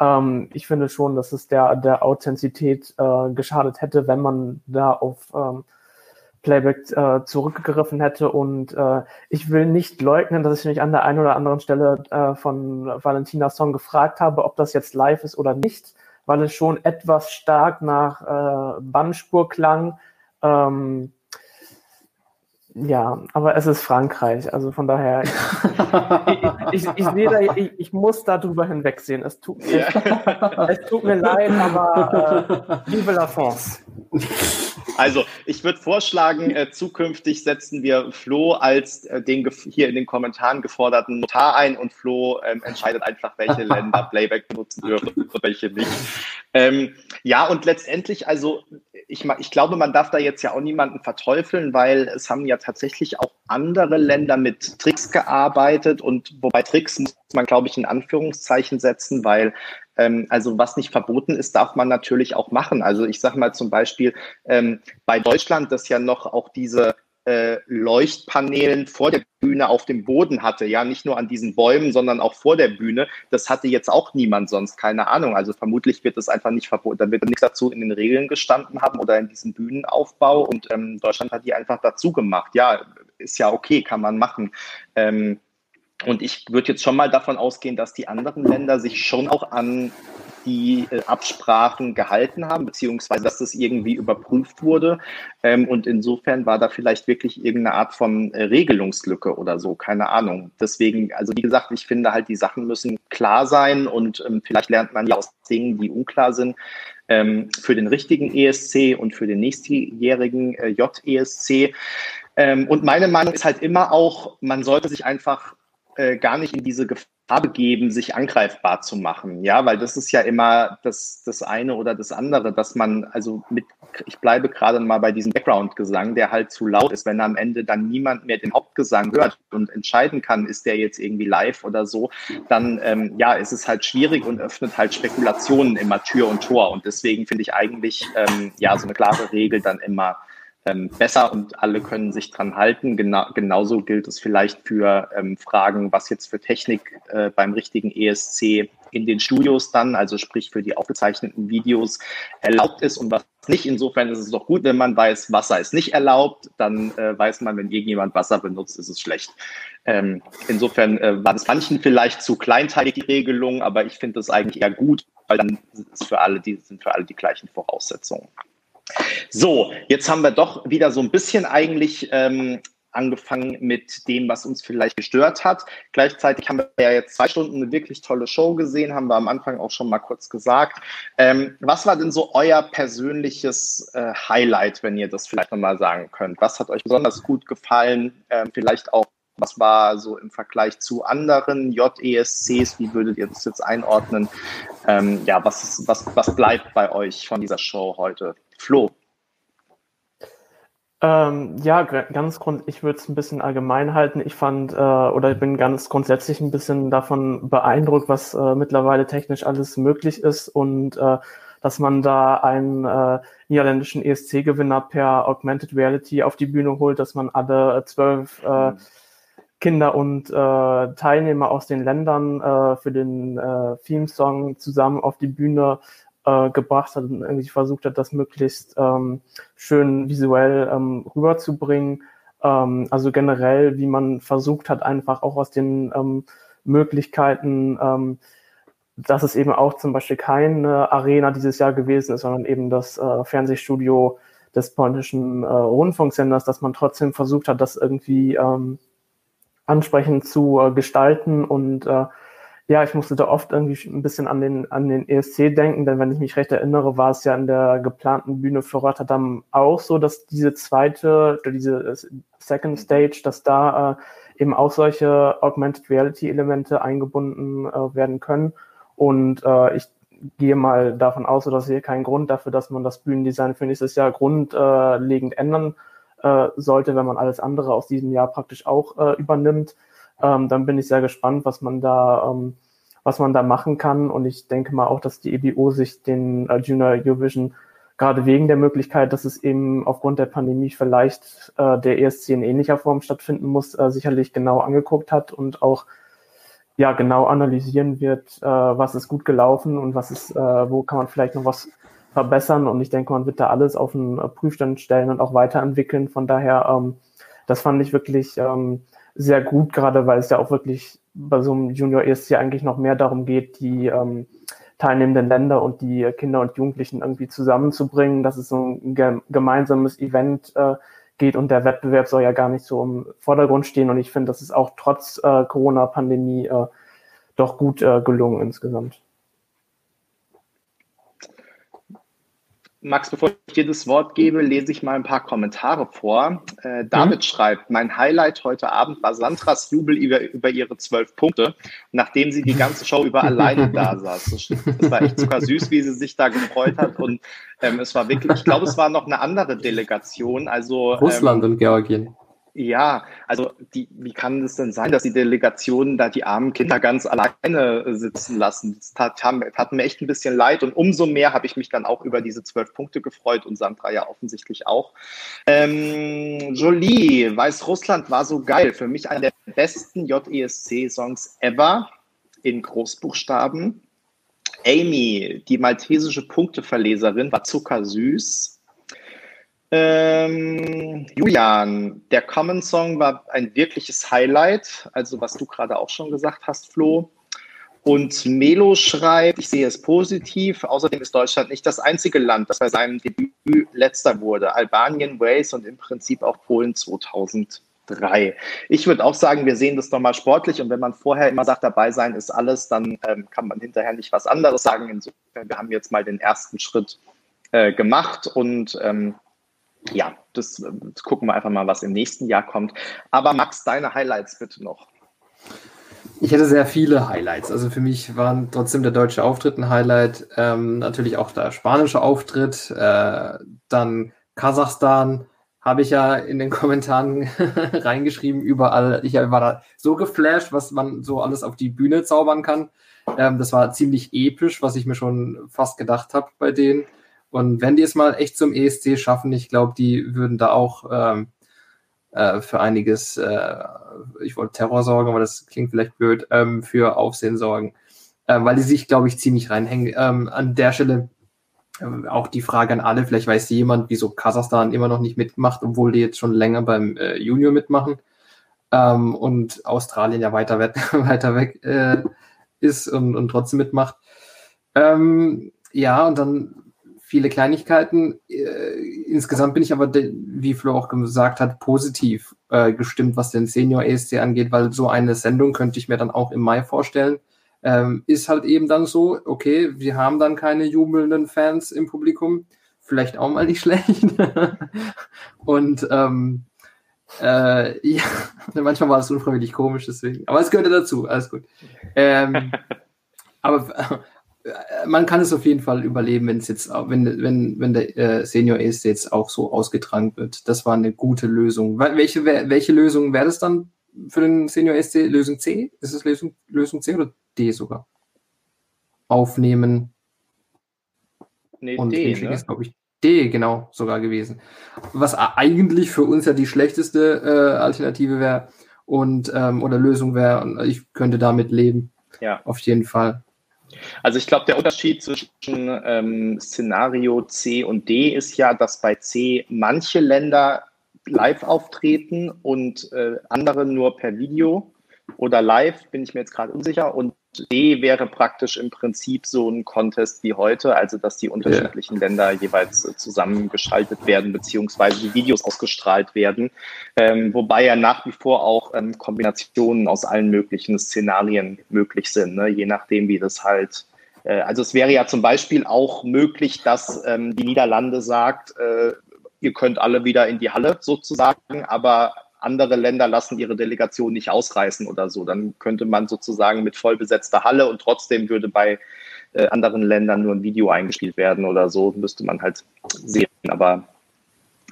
ähm, ich finde schon, dass es der, der Authentizität äh, geschadet hätte, wenn man da auf ähm, Playback äh, zurückgegriffen hätte. Und äh, ich will nicht leugnen, dass ich mich an der einen oder anderen Stelle äh, von Valentina Song gefragt habe, ob das jetzt live ist oder nicht, weil es schon etwas stark nach äh, Bandspur klang. Ähm, ja, aber es ist Frankreich, also von daher, ich, ich, ich, sehe da, ich, ich muss da drüber hinwegsehen. Es tut, mir, es tut mir leid, aber äh, vive la France. Also, ich würde vorschlagen, äh, zukünftig setzen wir Flo als äh, den hier in den Kommentaren geforderten Notar ein und Flo ähm, entscheidet einfach, welche Länder Playback benutzen dürfen und welche nicht. Ähm, ja, und letztendlich, also ich, ich glaube, man darf da jetzt ja auch niemanden verteufeln, weil es haben ja tatsächlich auch andere Länder mit Tricks gearbeitet und wobei Tricks muss man, glaube ich, in Anführungszeichen setzen, weil ähm, also was nicht verboten ist, darf man natürlich auch machen. Also ich sage mal zum Beispiel ähm, bei Deutschland, das ja noch auch diese äh, Leuchtpaneelen vor der Bühne auf dem Boden hatte, ja, nicht nur an diesen Bäumen, sondern auch vor der Bühne. Das hatte jetzt auch niemand sonst, keine Ahnung. Also vermutlich wird es einfach nicht verboten, da wird nichts dazu in den Regeln gestanden haben oder in diesem Bühnenaufbau und ähm, Deutschland hat die einfach dazu gemacht. Ja, ist ja okay, kann man machen. Ähm, und ich würde jetzt schon mal davon ausgehen, dass die anderen Länder sich schon auch an die äh, Absprachen gehalten haben, beziehungsweise dass das irgendwie überprüft wurde. Ähm, und insofern war da vielleicht wirklich irgendeine Art von äh, Regelungslücke oder so, keine Ahnung. Deswegen, also wie gesagt, ich finde halt, die Sachen müssen klar sein und ähm, vielleicht lernt man ja aus Dingen, die unklar sind, ähm, für den richtigen ESC und für den nächstjährigen äh, JESC. Und meine Meinung ist halt immer auch, man sollte sich einfach äh, gar nicht in diese Gefahr begeben, sich angreifbar zu machen. Ja, weil das ist ja immer das, das eine oder das andere, dass man, also mit, ich bleibe gerade mal bei diesem Background-Gesang, der halt zu laut ist, wenn am Ende dann niemand mehr den Hauptgesang hört und entscheiden kann, ist der jetzt irgendwie live oder so, dann ähm, ja, ist es halt schwierig und öffnet halt Spekulationen immer Tür und Tor. Und deswegen finde ich eigentlich ähm, ja so eine klare Regel dann immer ähm, besser und alle können sich dran halten. Gena genauso gilt es vielleicht für ähm, Fragen, was jetzt für Technik äh, beim richtigen ESC in den Studios dann, also sprich für die aufgezeichneten Videos, erlaubt ist und was nicht. Insofern ist es doch gut, wenn man weiß, Wasser ist nicht erlaubt, dann äh, weiß man, wenn irgendjemand Wasser benutzt, ist es schlecht. Ähm, insofern äh, war das manchen vielleicht zu kleinteilig die Regelung, aber ich finde das eigentlich eher gut, weil dann ist für alle die, sind für alle die gleichen Voraussetzungen. So, jetzt haben wir doch wieder so ein bisschen eigentlich ähm, angefangen mit dem, was uns vielleicht gestört hat. Gleichzeitig haben wir ja jetzt zwei Stunden eine wirklich tolle Show gesehen, haben wir am Anfang auch schon mal kurz gesagt. Ähm, was war denn so euer persönliches äh, Highlight, wenn ihr das vielleicht nochmal sagen könnt? Was hat euch besonders gut gefallen? Ähm, vielleicht auch, was war so im Vergleich zu anderen JESCs? Wie würdet ihr das jetzt einordnen? Ähm, ja, was, ist, was, was bleibt bei euch von dieser Show heute? Flo. Ähm, ja, ganz grund, ich würde es ein bisschen allgemein halten. Ich fand äh, oder ich bin ganz grundsätzlich ein bisschen davon beeindruckt, was äh, mittlerweile technisch alles möglich ist und äh, dass man da einen äh, niederländischen ESC-Gewinner per Augmented Reality auf die Bühne holt, dass man alle zwölf äh, mhm. Kinder und äh, Teilnehmer aus den Ländern äh, für den äh, Theme-Song zusammen auf die Bühne äh, gebracht hat und irgendwie versucht hat, das möglichst ähm, schön visuell ähm, rüberzubringen. Ähm, also generell, wie man versucht hat, einfach auch aus den ähm, Möglichkeiten, ähm, dass es eben auch zum Beispiel keine Arena dieses Jahr gewesen ist, sondern eben das äh, Fernsehstudio des polnischen äh, Rundfunksenders, dass man trotzdem versucht hat, das irgendwie ähm, ansprechend zu äh, gestalten und äh, ja, ich musste da oft irgendwie ein bisschen an den, an den ESC denken, denn wenn ich mich recht erinnere, war es ja in der geplanten Bühne für Rotterdam auch so, dass diese zweite, diese Second Stage, dass da äh, eben auch solche Augmented Reality Elemente eingebunden äh, werden können. Und äh, ich gehe mal davon aus, dass hier kein Grund dafür, dass man das Bühnendesign für nächstes Jahr grundlegend ändern äh, sollte, wenn man alles andere aus diesem Jahr praktisch auch äh, übernimmt. Ähm, dann bin ich sehr gespannt, was man da, ähm, was man da machen kann. Und ich denke mal auch, dass die EBO sich den äh, Junior Eurovision gerade wegen der Möglichkeit, dass es eben aufgrund der Pandemie vielleicht äh, der ESC in ähnlicher Form stattfinden muss, äh, sicherlich genau angeguckt hat und auch ja genau analysieren wird, äh, was ist gut gelaufen und was ist, äh, wo kann man vielleicht noch was verbessern. Und ich denke, man wird da alles auf den äh, Prüfstand stellen und auch weiterentwickeln. Von daher, ähm, das fand ich wirklich ähm, sehr gut, gerade weil es ja auch wirklich bei so einem Junior ESC eigentlich noch mehr darum geht, die ähm, teilnehmenden Länder und die Kinder und Jugendlichen irgendwie zusammenzubringen, dass es so ein ge gemeinsames Event äh, geht und der Wettbewerb soll ja gar nicht so im Vordergrund stehen und ich finde, das ist auch trotz äh, Corona-Pandemie äh, doch gut äh, gelungen insgesamt. Max, bevor ich dir das Wort gebe, lese ich mal ein paar Kommentare vor. Äh, David mhm. schreibt, mein Highlight heute Abend war Sandras Jubel über, über ihre zwölf Punkte, nachdem sie die ganze Show über alleine da saß. Das, das war echt sogar süß, wie sie sich da gefreut hat. Und ähm, es war wirklich, ich glaube, es war noch eine andere Delegation. Also Russland ähm, und Georgien. Ja, also die, wie kann es denn sein, dass die Delegationen da die armen Kinder ganz alleine sitzen lassen? Das tat, tat mir echt ein bisschen leid und umso mehr habe ich mich dann auch über diese zwölf Punkte gefreut und Sandra ja offensichtlich auch. Ähm, Jolie, Weißrussland war so geil. Für mich einer der besten JESC-Songs ever in Großbuchstaben. Amy, die maltesische Punkteverleserin, war zuckersüß. Ähm, Julian, der Common Song war ein wirkliches Highlight, also was du gerade auch schon gesagt hast, Flo. Und Melo schreibt, ich sehe es positiv. Außerdem ist Deutschland nicht das einzige Land, das bei seinem Debüt letzter wurde. Albanien, Wales und im Prinzip auch Polen 2003. Ich würde auch sagen, wir sehen das nochmal sportlich und wenn man vorher immer sagt, dabei sein ist alles, dann ähm, kann man hinterher nicht was anderes sagen. Insofern, wir haben jetzt mal den ersten Schritt äh, gemacht und ähm, ja, das, das gucken wir einfach mal, was im nächsten Jahr kommt. Aber Max, deine Highlights bitte noch. Ich hätte sehr viele Highlights. Also für mich waren trotzdem der deutsche Auftritt ein Highlight, ähm, natürlich auch der spanische Auftritt, äh, dann Kasachstan habe ich ja in den Kommentaren reingeschrieben, überall. Ich war da so geflasht, was man so alles auf die Bühne zaubern kann. Ähm, das war ziemlich episch, was ich mir schon fast gedacht habe bei denen. Und wenn die es mal echt zum ESC schaffen, ich glaube, die würden da auch ähm, äh, für einiges, äh, ich wollte Terror sorgen, aber das klingt vielleicht blöd, ähm, für Aufsehen sorgen. Äh, weil die sich, glaube ich, ziemlich reinhängen. Ähm, an der Stelle äh, auch die Frage an alle, vielleicht weiß jemand, wieso Kasachstan immer noch nicht mitmacht, obwohl die jetzt schon länger beim äh, Junior mitmachen ähm, und Australien ja weiter, weiter weg äh, ist und, und trotzdem mitmacht. Ähm, ja, und dann viele Kleinigkeiten. Äh, insgesamt bin ich aber, wie Flo auch gesagt hat, positiv äh, gestimmt, was den Senior ESC angeht, weil so eine Sendung könnte ich mir dann auch im Mai vorstellen. Ähm, ist halt eben dann so, okay, wir haben dann keine jubelnden Fans im Publikum. Vielleicht auch mal nicht schlecht. Und ähm, äh, ja, manchmal war es unfreiwillig komisch, deswegen. Aber es gehörte dazu, alles gut. Ähm, aber man kann es auf jeden Fall überleben, wenn es jetzt, wenn, wenn, wenn der äh, Senior ist jetzt auch so ausgetragen wird. Das war eine gute Lösung. Welche, welche Lösung wäre das dann für den Senior SC? Lösung C? Ist es Lösung, Lösung C oder D sogar? Aufnehmen. Nee, und D, ne? ist, glaube ich, D genau sogar gewesen. Was eigentlich für uns ja die schlechteste äh, Alternative wäre und ähm, oder Lösung wäre. Und ich könnte damit leben. Ja. Auf jeden Fall. Also ich glaube, der Unterschied zwischen ähm, Szenario C und D ist ja, dass bei C manche Länder live auftreten und äh, andere nur per Video oder live, bin ich mir jetzt gerade unsicher. Und D wäre praktisch im Prinzip so ein Contest wie heute, also dass die unterschiedlichen yeah. Länder jeweils äh, zusammengeschaltet werden, beziehungsweise die Videos ausgestrahlt werden. Ähm, wobei ja nach wie vor auch ähm, Kombinationen aus allen möglichen Szenarien möglich sind, ne? je nachdem, wie das halt. Äh, also es wäre ja zum Beispiel auch möglich, dass ähm, die Niederlande sagt, äh, ihr könnt alle wieder in die Halle sozusagen, aber andere Länder lassen ihre Delegation nicht ausreißen oder so. Dann könnte man sozusagen mit vollbesetzter Halle und trotzdem würde bei äh, anderen Ländern nur ein Video eingespielt werden oder so, müsste man halt sehen. Aber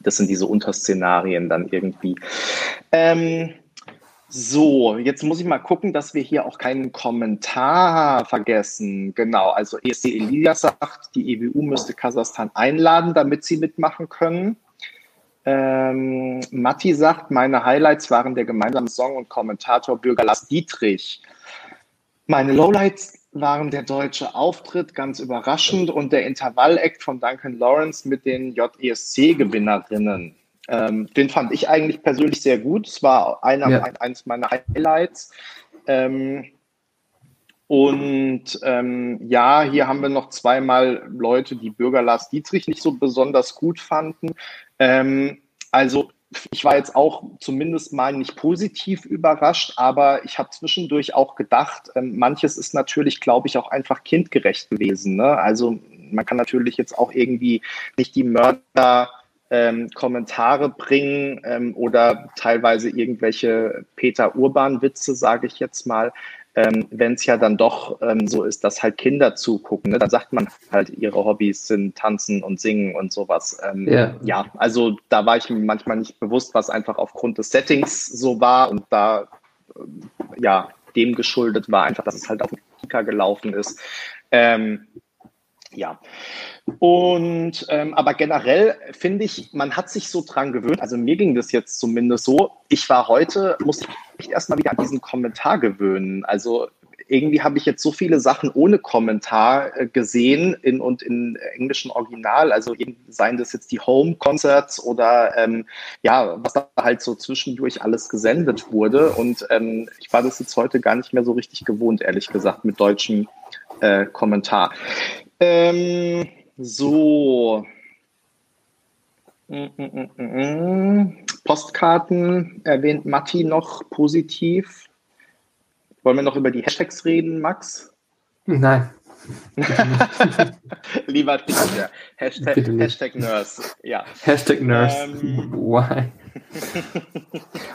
das sind diese Unterszenarien dann irgendwie. Ähm, so, jetzt muss ich mal gucken, dass wir hier auch keinen Kommentar vergessen. Genau, also ESC Elias sagt, die EWU müsste Kasachstan einladen, damit sie mitmachen können. Ähm, Matti sagt, meine Highlights waren der gemeinsame Song und Kommentator Bürger Lars Dietrich. Meine Lowlights waren der deutsche Auftritt, ganz überraschend, und der Intervall-Act von Duncan Lawrence mit den JESC-Gewinnerinnen. Ähm, den fand ich eigentlich persönlich sehr gut. Es war einer, ja. ein, eines meiner Highlights. Ähm, und ähm, ja, hier haben wir noch zweimal Leute, die Bürger Lars Dietrich nicht so besonders gut fanden. Ähm, also ich war jetzt auch zumindest mal nicht positiv überrascht, aber ich habe zwischendurch auch gedacht, ähm, manches ist natürlich, glaube ich, auch einfach kindgerecht gewesen. Ne? Also man kann natürlich jetzt auch irgendwie nicht die Mörder ähm, Kommentare bringen ähm, oder teilweise irgendwelche Peter Urban-Witze, sage ich jetzt mal. Ähm, wenn es ja dann doch ähm, so ist, dass halt Kinder zugucken, ne, dann sagt man halt, ihre Hobbys sind Tanzen und Singen und sowas. Ähm, yeah. Ja, also da war ich mir manchmal nicht bewusst, was einfach aufgrund des Settings so war und da äh, ja dem geschuldet war, einfach, dass es halt auf dem Kika gelaufen ist. Ähm, ja. Und ähm, aber generell finde ich, man hat sich so dran gewöhnt. Also mir ging das jetzt zumindest so. Ich war heute, muss ich erstmal wieder an diesen Kommentar gewöhnen. Also irgendwie habe ich jetzt so viele Sachen ohne Kommentar äh, gesehen in und in englischen Original. Also seien das jetzt die Home Concerts oder ähm, ja, was da halt so zwischendurch alles gesendet wurde. Und ähm, ich war das jetzt heute gar nicht mehr so richtig gewohnt, ehrlich gesagt, mit deutschem äh, Kommentar. Ähm, so. Mm, mm, mm, Postkarten erwähnt Matti noch positiv. Wollen wir noch über die Hashtags reden, Max? Nein. Lieber nicht. Hashtag, Hashtag Nurse. Ja. Hashtag Nurse. Ähm. Why?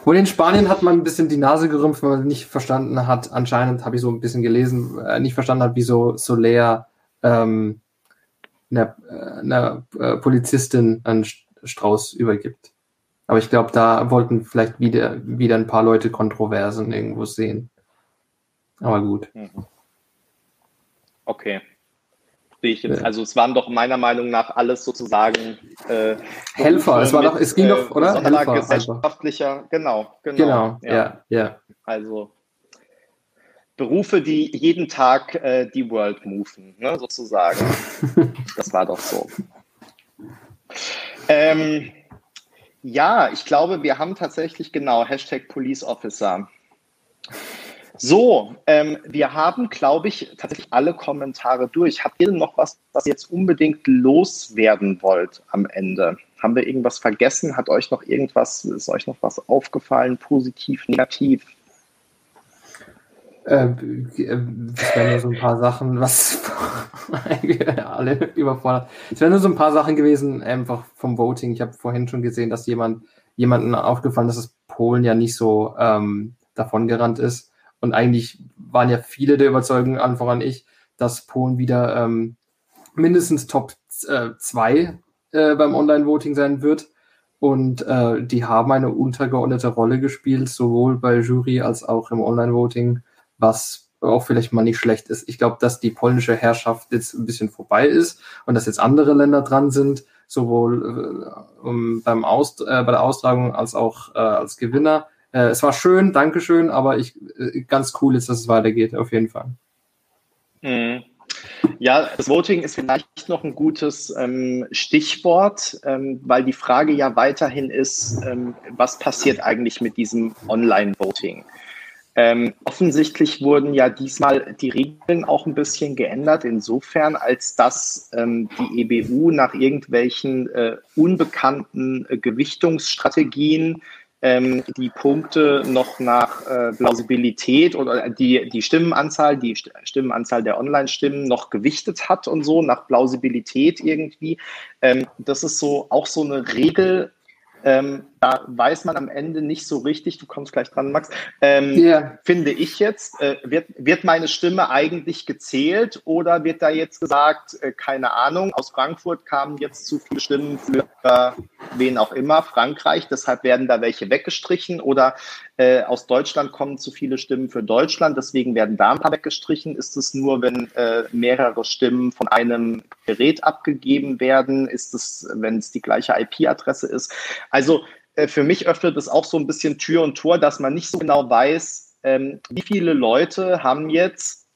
Wohl in Spanien hat man ein bisschen die Nase gerümpft, weil man nicht verstanden hat, anscheinend habe ich so ein bisschen gelesen, äh, nicht verstanden hat, wieso Soler ähm, einer, einer äh, Polizistin einen Strauß übergibt. Aber ich glaube, da wollten vielleicht wieder, wieder ein paar Leute Kontroversen irgendwo sehen. Aber gut. Mhm. Okay. Also es waren doch meiner Meinung nach alles sozusagen äh, Helfer. Es war doch, es ging doch, oder? Helfer, gesellschaftlicher, genau, genau. Genau, ja, ja. ja. Also Berufe, die jeden Tag äh, die World moven, ne, sozusagen. das war doch so. Ähm, ja, ich glaube, wir haben tatsächlich genau Hashtag Police Officer. So, ähm, wir haben, glaube ich, tatsächlich alle Kommentare durch. Habt ihr noch was, was ihr jetzt unbedingt loswerden wollt am Ende? Haben wir irgendwas vergessen? Hat euch noch irgendwas, ist euch noch was aufgefallen, positiv, negativ? Äh, es wären nur so ein paar Sachen, was alle überfordert. Es wären nur so ein paar Sachen gewesen, einfach vom Voting. Ich habe vorhin schon gesehen, dass jemand jemanden aufgefallen, dass es Polen ja nicht so ähm, davongerannt ist. Und eigentlich waren ja viele der Überzeugungen, an voran ich, dass Polen wieder ähm, mindestens Top 2 äh, äh, beim Online-Voting sein wird. Und äh, die haben eine untergeordnete Rolle gespielt, sowohl bei Jury als auch im Online-Voting was auch vielleicht mal nicht schlecht ist. Ich glaube, dass die polnische Herrschaft jetzt ein bisschen vorbei ist und dass jetzt andere Länder dran sind, sowohl äh, beim Aus, äh, bei der Austragung als auch äh, als Gewinner. Äh, es war schön, Dankeschön, aber ich äh, ganz cool ist, dass es weitergeht, auf jeden Fall. Mhm. Ja, das Voting ist vielleicht noch ein gutes ähm, Stichwort, ähm, weil die Frage ja weiterhin ist, ähm, was passiert eigentlich mit diesem Online-Voting? Ähm, offensichtlich wurden ja diesmal die Regeln auch ein bisschen geändert, insofern, als dass ähm, die EBU nach irgendwelchen äh, unbekannten äh, Gewichtungsstrategien ähm, die Punkte noch nach äh, Plausibilität oder die, die Stimmenanzahl, die Stimmenanzahl der Online-Stimmen noch gewichtet hat und so, nach Plausibilität irgendwie. Ähm, das ist so auch so eine Regel, ähm, da weiß man am Ende nicht so richtig, du kommst gleich dran, Max, ähm, yeah. finde ich jetzt, äh, wird, wird meine Stimme eigentlich gezählt oder wird da jetzt gesagt, äh, keine Ahnung, aus Frankfurt kamen jetzt zu viele Stimmen für äh, wen auch immer, Frankreich, deshalb werden da welche weggestrichen oder äh, aus Deutschland kommen zu viele Stimmen für Deutschland, deswegen werden da ein paar weggestrichen. Ist es nur, wenn äh, mehrere Stimmen von einem Gerät abgegeben werden? Ist es, wenn es die gleiche IP-Adresse ist? Also äh, für mich öffnet es auch so ein bisschen Tür und Tor, dass man nicht so genau weiß, ähm, wie viele Leute haben jetzt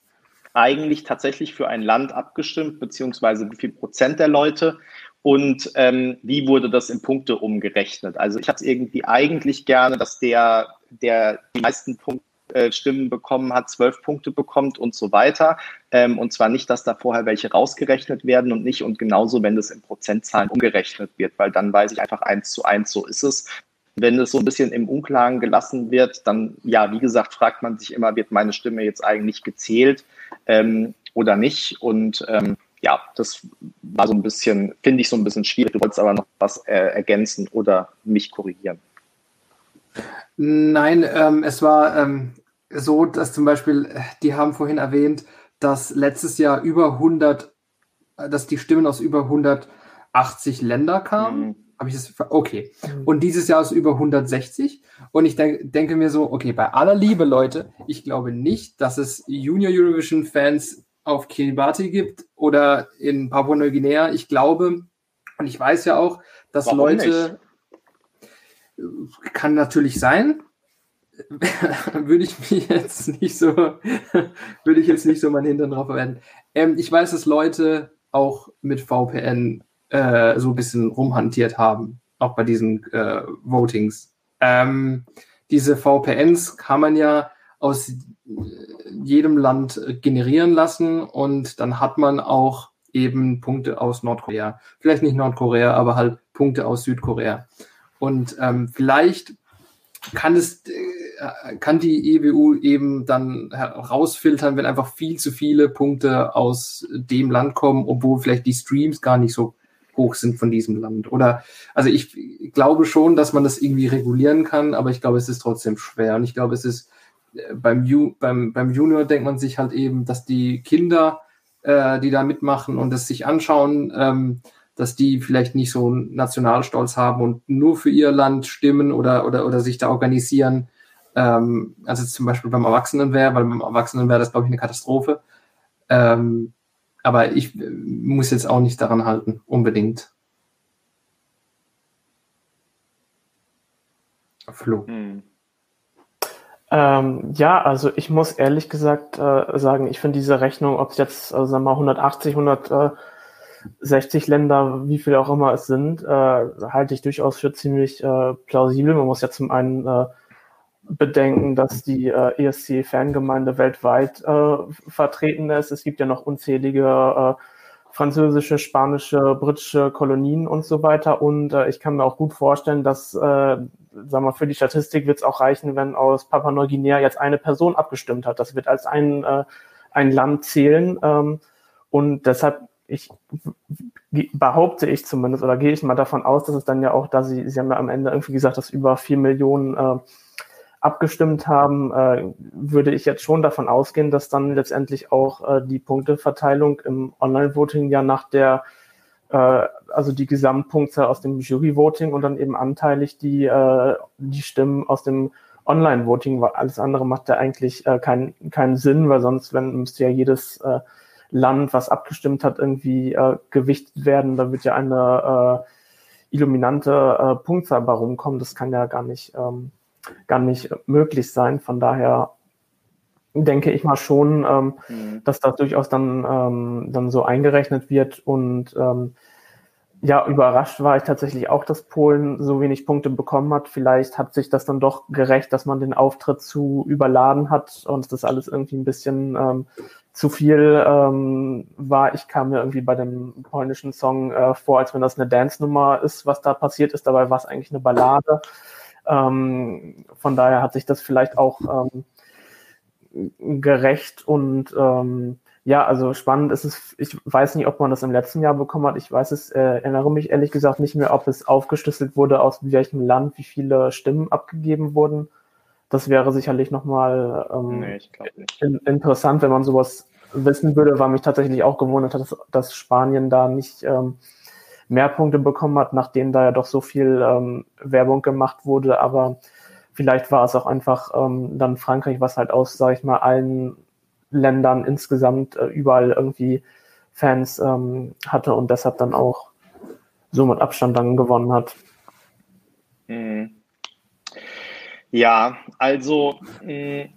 eigentlich tatsächlich für ein Land abgestimmt, beziehungsweise wie viel Prozent der Leute und ähm, wie wurde das in Punkte umgerechnet. Also ich habe es irgendwie eigentlich gerne, dass der, der die meisten Punkte äh, Stimmen bekommen hat, zwölf Punkte bekommt und so weiter. Ähm, und zwar nicht, dass da vorher welche rausgerechnet werden und nicht und genauso, wenn das in Prozentzahlen umgerechnet wird, weil dann weiß ich einfach eins zu eins, so ist es. Wenn es so ein bisschen im Unklaren gelassen wird, dann, ja, wie gesagt, fragt man sich immer, wird meine Stimme jetzt eigentlich gezählt ähm, oder nicht? Und ähm, ja, das war so ein bisschen, finde ich so ein bisschen schwierig. Du wolltest aber noch was äh, ergänzen oder mich korrigieren. Nein, ähm, es war, ähm, so, dass zum Beispiel, die haben vorhin erwähnt, dass letztes Jahr über 100, dass die Stimmen aus über 180 Länder kamen. Mhm. Habe ich das? Okay. Mhm. Und dieses Jahr ist über 160. Und ich denk, denke mir so, okay, bei aller Liebe, Leute, ich glaube nicht, dass es Junior Eurovision Fans auf Kiribati gibt oder in Papua-Neuguinea. Ich glaube, und ich weiß ja auch, dass Warum Leute, nicht? kann natürlich sein, würde ich mich jetzt nicht so, würde ich jetzt nicht so meinen Hintern drauf verwenden. Ähm, ich weiß, dass Leute auch mit VPN äh, so ein bisschen rumhantiert haben, auch bei diesen äh, Votings. Ähm, diese VPNs kann man ja aus jedem Land generieren lassen und dann hat man auch eben Punkte aus Nordkorea. Vielleicht nicht Nordkorea, aber halt Punkte aus Südkorea. Und ähm, vielleicht kann es äh, kann die EWU eben dann herausfiltern, wenn einfach viel zu viele Punkte aus dem Land kommen, obwohl vielleicht die Streams gar nicht so hoch sind von diesem Land. Oder also ich glaube schon, dass man das irgendwie regulieren kann, aber ich glaube, es ist trotzdem schwer. Und ich glaube, es ist äh, beim, Ju, beim, beim Junior denkt man sich halt eben, dass die Kinder, äh, die da mitmachen und es sich anschauen, ähm, dass die vielleicht nicht so einen Nationalstolz haben und nur für ihr Land stimmen oder, oder, oder sich da organisieren. Ähm, also zum Beispiel beim Erwachsenen wäre, weil beim Erwachsenen wäre das, glaube ich, eine Katastrophe. Ähm, aber ich äh, muss jetzt auch nicht daran halten, unbedingt. Flo. Hm. Ähm, ja, also ich muss ehrlich gesagt äh, sagen, ich finde diese Rechnung, ob es jetzt, also sagen wir mal, 180, 160 Länder, wie viele auch immer es sind, äh, halte ich durchaus für ziemlich äh, plausibel. Man muss ja zum einen äh, bedenken, dass die äh, ESC-Fangemeinde weltweit äh, vertreten ist. Es gibt ja noch unzählige äh, französische, spanische, britische Kolonien und so weiter. Und äh, ich kann mir auch gut vorstellen, dass, äh, sagen wir, für die Statistik wird es auch reichen, wenn aus Papua-Neuguinea jetzt eine Person abgestimmt hat. Das wird als ein, äh, ein Land zählen. Ähm, und deshalb ich behaupte ich zumindest oder gehe ich mal davon aus, dass es dann ja auch, da sie, sie haben ja am Ende irgendwie gesagt, dass über vier Millionen äh, abgestimmt haben, äh, würde ich jetzt schon davon ausgehen, dass dann letztendlich auch äh, die Punkteverteilung im Online-Voting ja nach der, äh, also die Gesamtpunktzahl aus dem Jury-Voting und dann eben anteilig die, äh, die Stimmen aus dem Online-Voting, weil alles andere macht ja eigentlich äh, keinen keinen Sinn, weil sonst wenn müsste ja jedes äh, Land, was abgestimmt hat, irgendwie äh, gewichtet werden. Da wird ja eine äh, illuminante äh, Punktzahl bei rumkommen. Das kann ja gar nicht ähm, gar nicht möglich sein. Von daher denke ich mal schon, ähm, mhm. dass das durchaus dann, ähm, dann so eingerechnet wird. Und ähm, ja, überrascht war ich tatsächlich auch, dass Polen so wenig Punkte bekommen hat. Vielleicht hat sich das dann doch gerecht, dass man den Auftritt zu überladen hat und das alles irgendwie ein bisschen ähm, zu viel ähm, war. Ich kam mir irgendwie bei dem polnischen Song äh, vor, als wenn das eine Dance-Nummer ist, was da passiert ist. Dabei war es eigentlich eine Ballade. Ähm, von daher hat sich das vielleicht auch ähm, gerecht und ähm, ja, also spannend ist es, ich weiß nicht, ob man das im letzten Jahr bekommen hat. Ich weiß es, äh, erinnere mich ehrlich gesagt nicht mehr, ob es aufgeschlüsselt wurde, aus welchem Land wie viele Stimmen abgegeben wurden. Das wäre sicherlich nochmal ähm, nee, in, interessant, wenn man sowas wissen würde, weil mich tatsächlich auch gewundert hat, dass, dass Spanien da nicht ähm, mehr Punkte bekommen hat, nachdem da ja doch so viel ähm, Werbung gemacht wurde. Aber vielleicht war es auch einfach ähm, dann Frankreich, was halt aus, sage ich mal, allen Ländern insgesamt äh, überall irgendwie Fans ähm, hatte und deshalb dann auch so mit Abstand dann gewonnen hat. Mhm. Ja, also mh,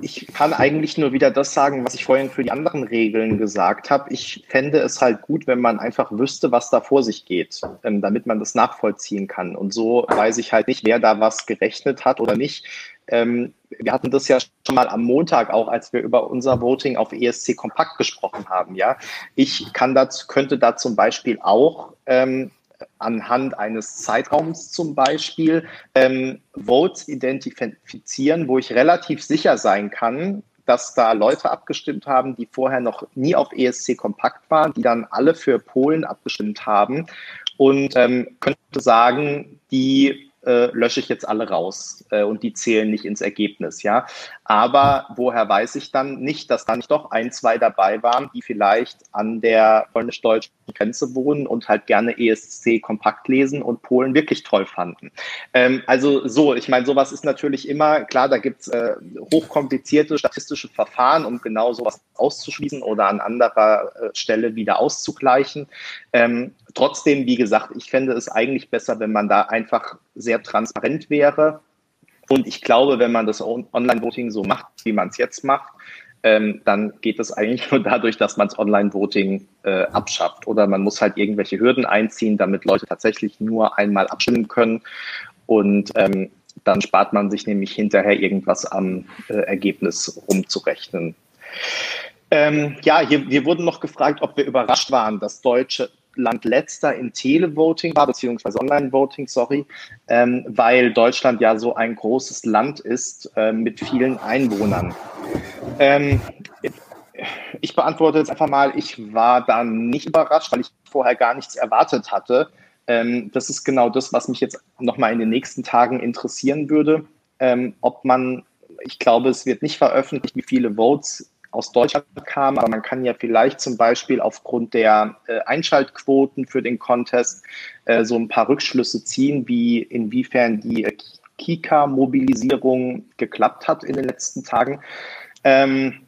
ich kann eigentlich nur wieder das sagen, was ich vorhin für die anderen Regeln gesagt habe. Ich fände es halt gut, wenn man einfach wüsste, was da vor sich geht, ähm, damit man das nachvollziehen kann. Und so weiß ich halt nicht, wer da was gerechnet hat oder nicht. Ähm, wir hatten das ja schon mal am Montag auch, als wir über unser Voting auf ESC Kompakt gesprochen haben. Ja, ich kann dazu, könnte da zum Beispiel auch ähm, anhand eines Zeitraums zum Beispiel ähm, Votes identifizieren, wo ich relativ sicher sein kann, dass da Leute abgestimmt haben, die vorher noch nie auf ESC Kompakt waren, die dann alle für Polen abgestimmt haben. Und ähm, könnte sagen, die äh, lösche ich jetzt alle raus äh, und die zählen nicht ins Ergebnis, ja. Aber woher weiß ich dann nicht, dass da nicht doch ein, zwei dabei waren, die vielleicht an der polnisch-deutschen Grenze wohnen und halt gerne ESC kompakt lesen und Polen wirklich toll fanden. Ähm, also so, ich meine, sowas ist natürlich immer, klar, da gibt's äh, hochkomplizierte statistische Verfahren, um genau sowas auszuschließen oder an anderer äh, Stelle wieder auszugleichen. Ähm, trotzdem, wie gesagt, ich fände es eigentlich besser, wenn man da einfach sehr transparent wäre und ich glaube, wenn man das Online-Voting so macht, wie man es jetzt macht, ähm, dann geht es eigentlich nur dadurch, dass man das Online-Voting äh, abschafft. Oder man muss halt irgendwelche Hürden einziehen, damit Leute tatsächlich nur einmal abstimmen können. Und ähm, dann spart man sich nämlich hinterher irgendwas am äh, Ergebnis rumzurechnen. Ähm, ja, hier, hier wurden noch gefragt, ob wir überrascht waren, dass deutsche Land letzter in Televoting war, beziehungsweise Online-Voting, sorry, ähm, weil Deutschland ja so ein großes Land ist äh, mit vielen Einwohnern. Ähm, ich beantworte jetzt einfach mal, ich war da nicht überrascht, weil ich vorher gar nichts erwartet hatte. Ähm, das ist genau das, was mich jetzt nochmal in den nächsten Tagen interessieren würde, ähm, ob man, ich glaube, es wird nicht veröffentlicht, wie viele Votes aus Deutschland kam, aber man kann ja vielleicht zum Beispiel aufgrund der äh, Einschaltquoten für den Contest äh, so ein paar Rückschlüsse ziehen, wie inwiefern die äh, Kika-Mobilisierung geklappt hat in den letzten Tagen. Ähm,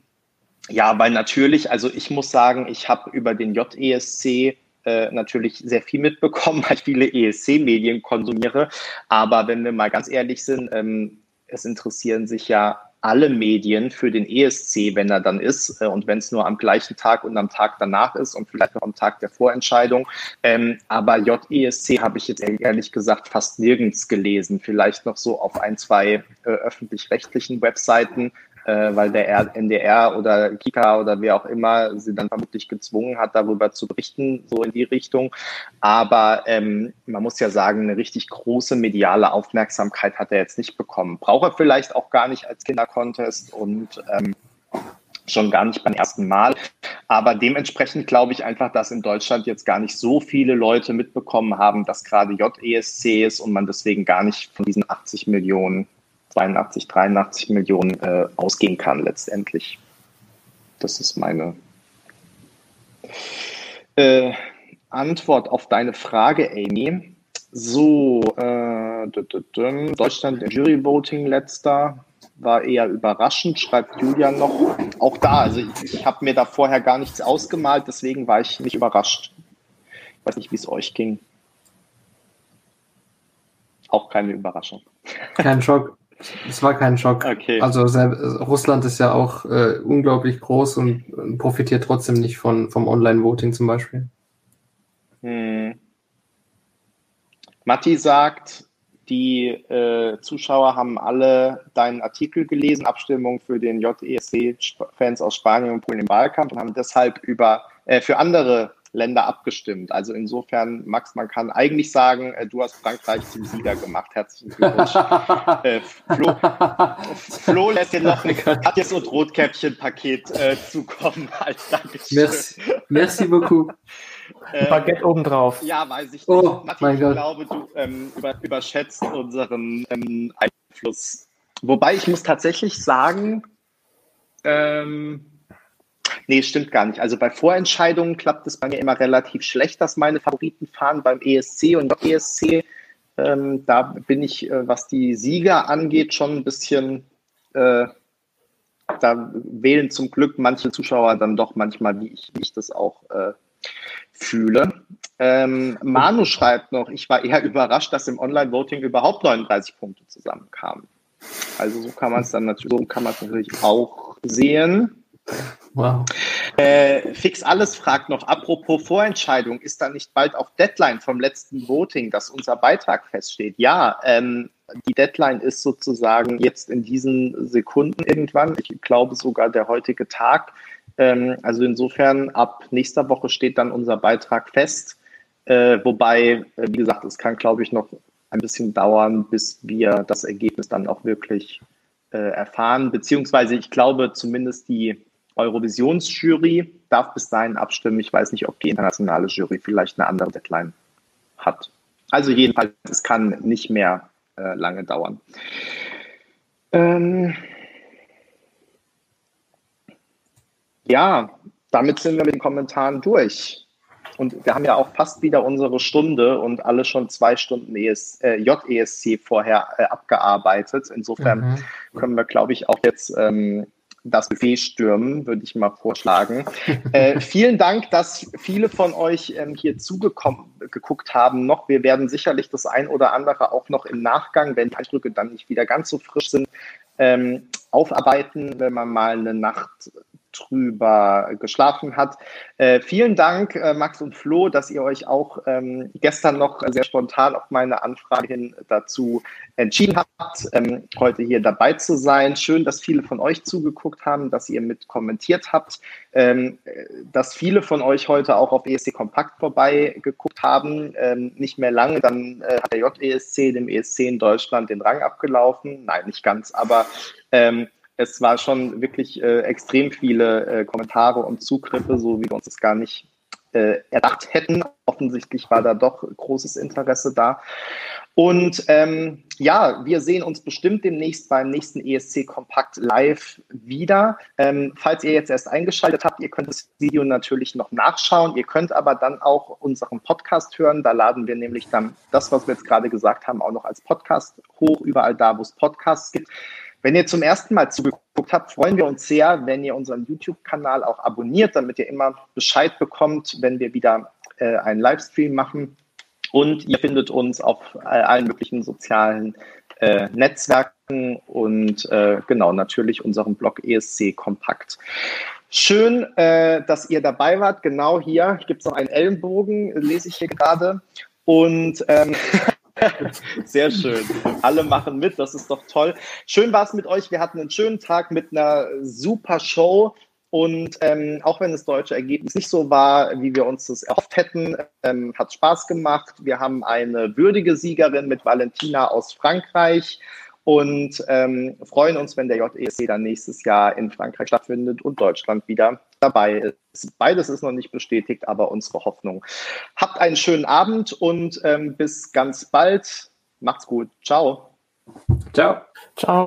ja, weil natürlich, also ich muss sagen, ich habe über den JESC äh, natürlich sehr viel mitbekommen, weil ich viele ESC-Medien konsumiere. Aber wenn wir mal ganz ehrlich sind, ähm, es interessieren sich ja alle Medien für den ESC, wenn er dann ist äh, und wenn es nur am gleichen Tag und am Tag danach ist und vielleicht noch am Tag der Vorentscheidung. Ähm, aber JESC habe ich jetzt ehrlich gesagt fast nirgends gelesen. Vielleicht noch so auf ein, zwei äh, öffentlich-rechtlichen Webseiten, äh, weil der NDR oder Kika oder wer auch immer sie dann vermutlich gezwungen hat, darüber zu berichten, so in die Richtung. Aber ähm, man muss ja sagen, eine richtig große mediale Aufmerksamkeit hat er jetzt nicht bekommen. Braucht er vielleicht auch gar nicht als Kindercontest und ähm, schon gar nicht beim ersten Mal. Aber dementsprechend glaube ich einfach, dass in Deutschland jetzt gar nicht so viele Leute mitbekommen haben, dass gerade JESC ist und man deswegen gar nicht von diesen 80 Millionen 82, 83 Millionen äh, ausgehen kann letztendlich. Das ist meine äh, Antwort auf deine Frage, Amy. So, äh, Deutschland Jury-Voting letzter war eher überraschend, schreibt Julian noch. Auch da, also ich, ich habe mir da vorher gar nichts ausgemalt, deswegen war ich nicht überrascht. Ich weiß nicht, wie es euch ging. Auch keine Überraschung. Kein Schock. Es war kein Schock. Okay. Also Russland ist ja auch äh, unglaublich groß und profitiert trotzdem nicht von, vom Online-Voting zum Beispiel. Hm. Matti sagt, die äh, Zuschauer haben alle deinen Artikel gelesen, Abstimmung für den JESC-Fans aus Spanien und Polen im Wahlkampf und haben deshalb über äh, für andere Länder abgestimmt. Also insofern, Max, man kann eigentlich sagen, äh, du hast Frankreich zum Sieger gemacht. Herzlichen Glückwunsch. äh, Flo, Flo lässt dir noch ein Katjes- und Rotkäppchen-Paket äh, zukommen als Dankeschön. Merci, merci beaucoup. Ein Baguette obendrauf. Ja, weiß ich nicht. Oh, Matti, ich Gott. glaube, du ähm, über, überschätzt unseren ähm, Einfluss. Wobei ich muss tatsächlich sagen, ähm, Nee, stimmt gar nicht. Also bei Vorentscheidungen klappt es bei mir immer relativ schlecht, dass meine Favoriten fahren beim ESC und ESC. Ähm, da bin ich, äh, was die Sieger angeht, schon ein bisschen, äh, da wählen zum Glück manche Zuschauer dann doch manchmal, wie ich, wie ich das auch äh, fühle. Ähm, Manu schreibt noch, ich war eher überrascht, dass im Online-Voting überhaupt 39 Punkte zusammenkamen. Also so kann man es dann natürlich, so kann natürlich auch sehen. Wow. Äh, Fix Alles fragt noch, apropos Vorentscheidung, ist da nicht bald auf Deadline vom letzten Voting, dass unser Beitrag feststeht? Ja, ähm, die Deadline ist sozusagen jetzt in diesen Sekunden irgendwann, ich glaube sogar der heutige Tag. Ähm, also insofern, ab nächster Woche steht dann unser Beitrag fest. Äh, wobei, äh, wie gesagt, es kann, glaube ich, noch ein bisschen dauern, bis wir das Ergebnis dann auch wirklich äh, erfahren. Beziehungsweise ich glaube, zumindest die Eurovisionsjury darf bis dahin abstimmen. Ich weiß nicht, ob die internationale Jury vielleicht eine andere Deadline hat. Also jedenfalls, es kann nicht mehr äh, lange dauern. Ähm, ja, damit sind wir mit den Kommentaren durch. Und wir haben ja auch fast wieder unsere Stunde und alle schon zwei Stunden ES, äh, JESC vorher äh, abgearbeitet. Insofern mhm. können wir, glaube ich, auch jetzt ähm, das Buffet stürmen, würde ich mal vorschlagen. äh, vielen Dank, dass viele von euch ähm, hier zugeguckt haben noch. Wir werden sicherlich das ein oder andere auch noch im Nachgang, wenn die Eindrücke dann nicht wieder ganz so frisch sind, ähm, aufarbeiten, wenn man mal eine Nacht drüber geschlafen hat. Äh, vielen Dank, äh, Max und Flo, dass ihr euch auch ähm, gestern noch sehr spontan auf meine Anfrage hin dazu entschieden habt, ähm, heute hier dabei zu sein. Schön, dass viele von euch zugeguckt haben, dass ihr mit kommentiert habt, ähm, dass viele von euch heute auch auf ESC Kompakt vorbeigeguckt haben. Ähm, nicht mehr lange, dann äh, hat der JESC dem ESC in Deutschland den Rang abgelaufen. Nein, nicht ganz, aber ähm, es war schon wirklich äh, extrem viele äh, Kommentare und Zugriffe, so wie wir uns das gar nicht äh, erdacht hätten. Offensichtlich war da doch großes Interesse da. Und ähm, ja, wir sehen uns bestimmt demnächst beim nächsten ESC Kompakt live wieder. Ähm, falls ihr jetzt erst eingeschaltet habt, ihr könnt das Video natürlich noch nachschauen. Ihr könnt aber dann auch unseren Podcast hören. Da laden wir nämlich dann das, was wir jetzt gerade gesagt haben, auch noch als Podcast hoch, überall da, wo es Podcasts gibt. Wenn ihr zum ersten Mal zugeguckt habt, freuen wir uns sehr, wenn ihr unseren YouTube-Kanal auch abonniert, damit ihr immer Bescheid bekommt, wenn wir wieder äh, einen Livestream machen. Und ihr findet uns auf äh, allen möglichen sozialen äh, Netzwerken und äh, genau natürlich unserem Blog ESC Kompakt. Schön, äh, dass ihr dabei wart. Genau hier gibt es noch einen Ellenbogen, lese ich hier gerade. Und ähm, Sehr schön. Alle machen mit, das ist doch toll. Schön war es mit euch. Wir hatten einen schönen Tag mit einer super Show. Und ähm, auch wenn das deutsche Ergebnis nicht so war, wie wir uns das erhofft hätten, ähm, hat Spaß gemacht. Wir haben eine würdige Siegerin mit Valentina aus Frankreich und ähm, freuen uns, wenn der JESC dann nächstes Jahr in Frankreich stattfindet und Deutschland wieder dabei ist. Beides ist noch nicht bestätigt, aber unsere Hoffnung. Habt einen schönen Abend und ähm, bis ganz bald. Macht's gut. Ciao. Ciao. Ciao.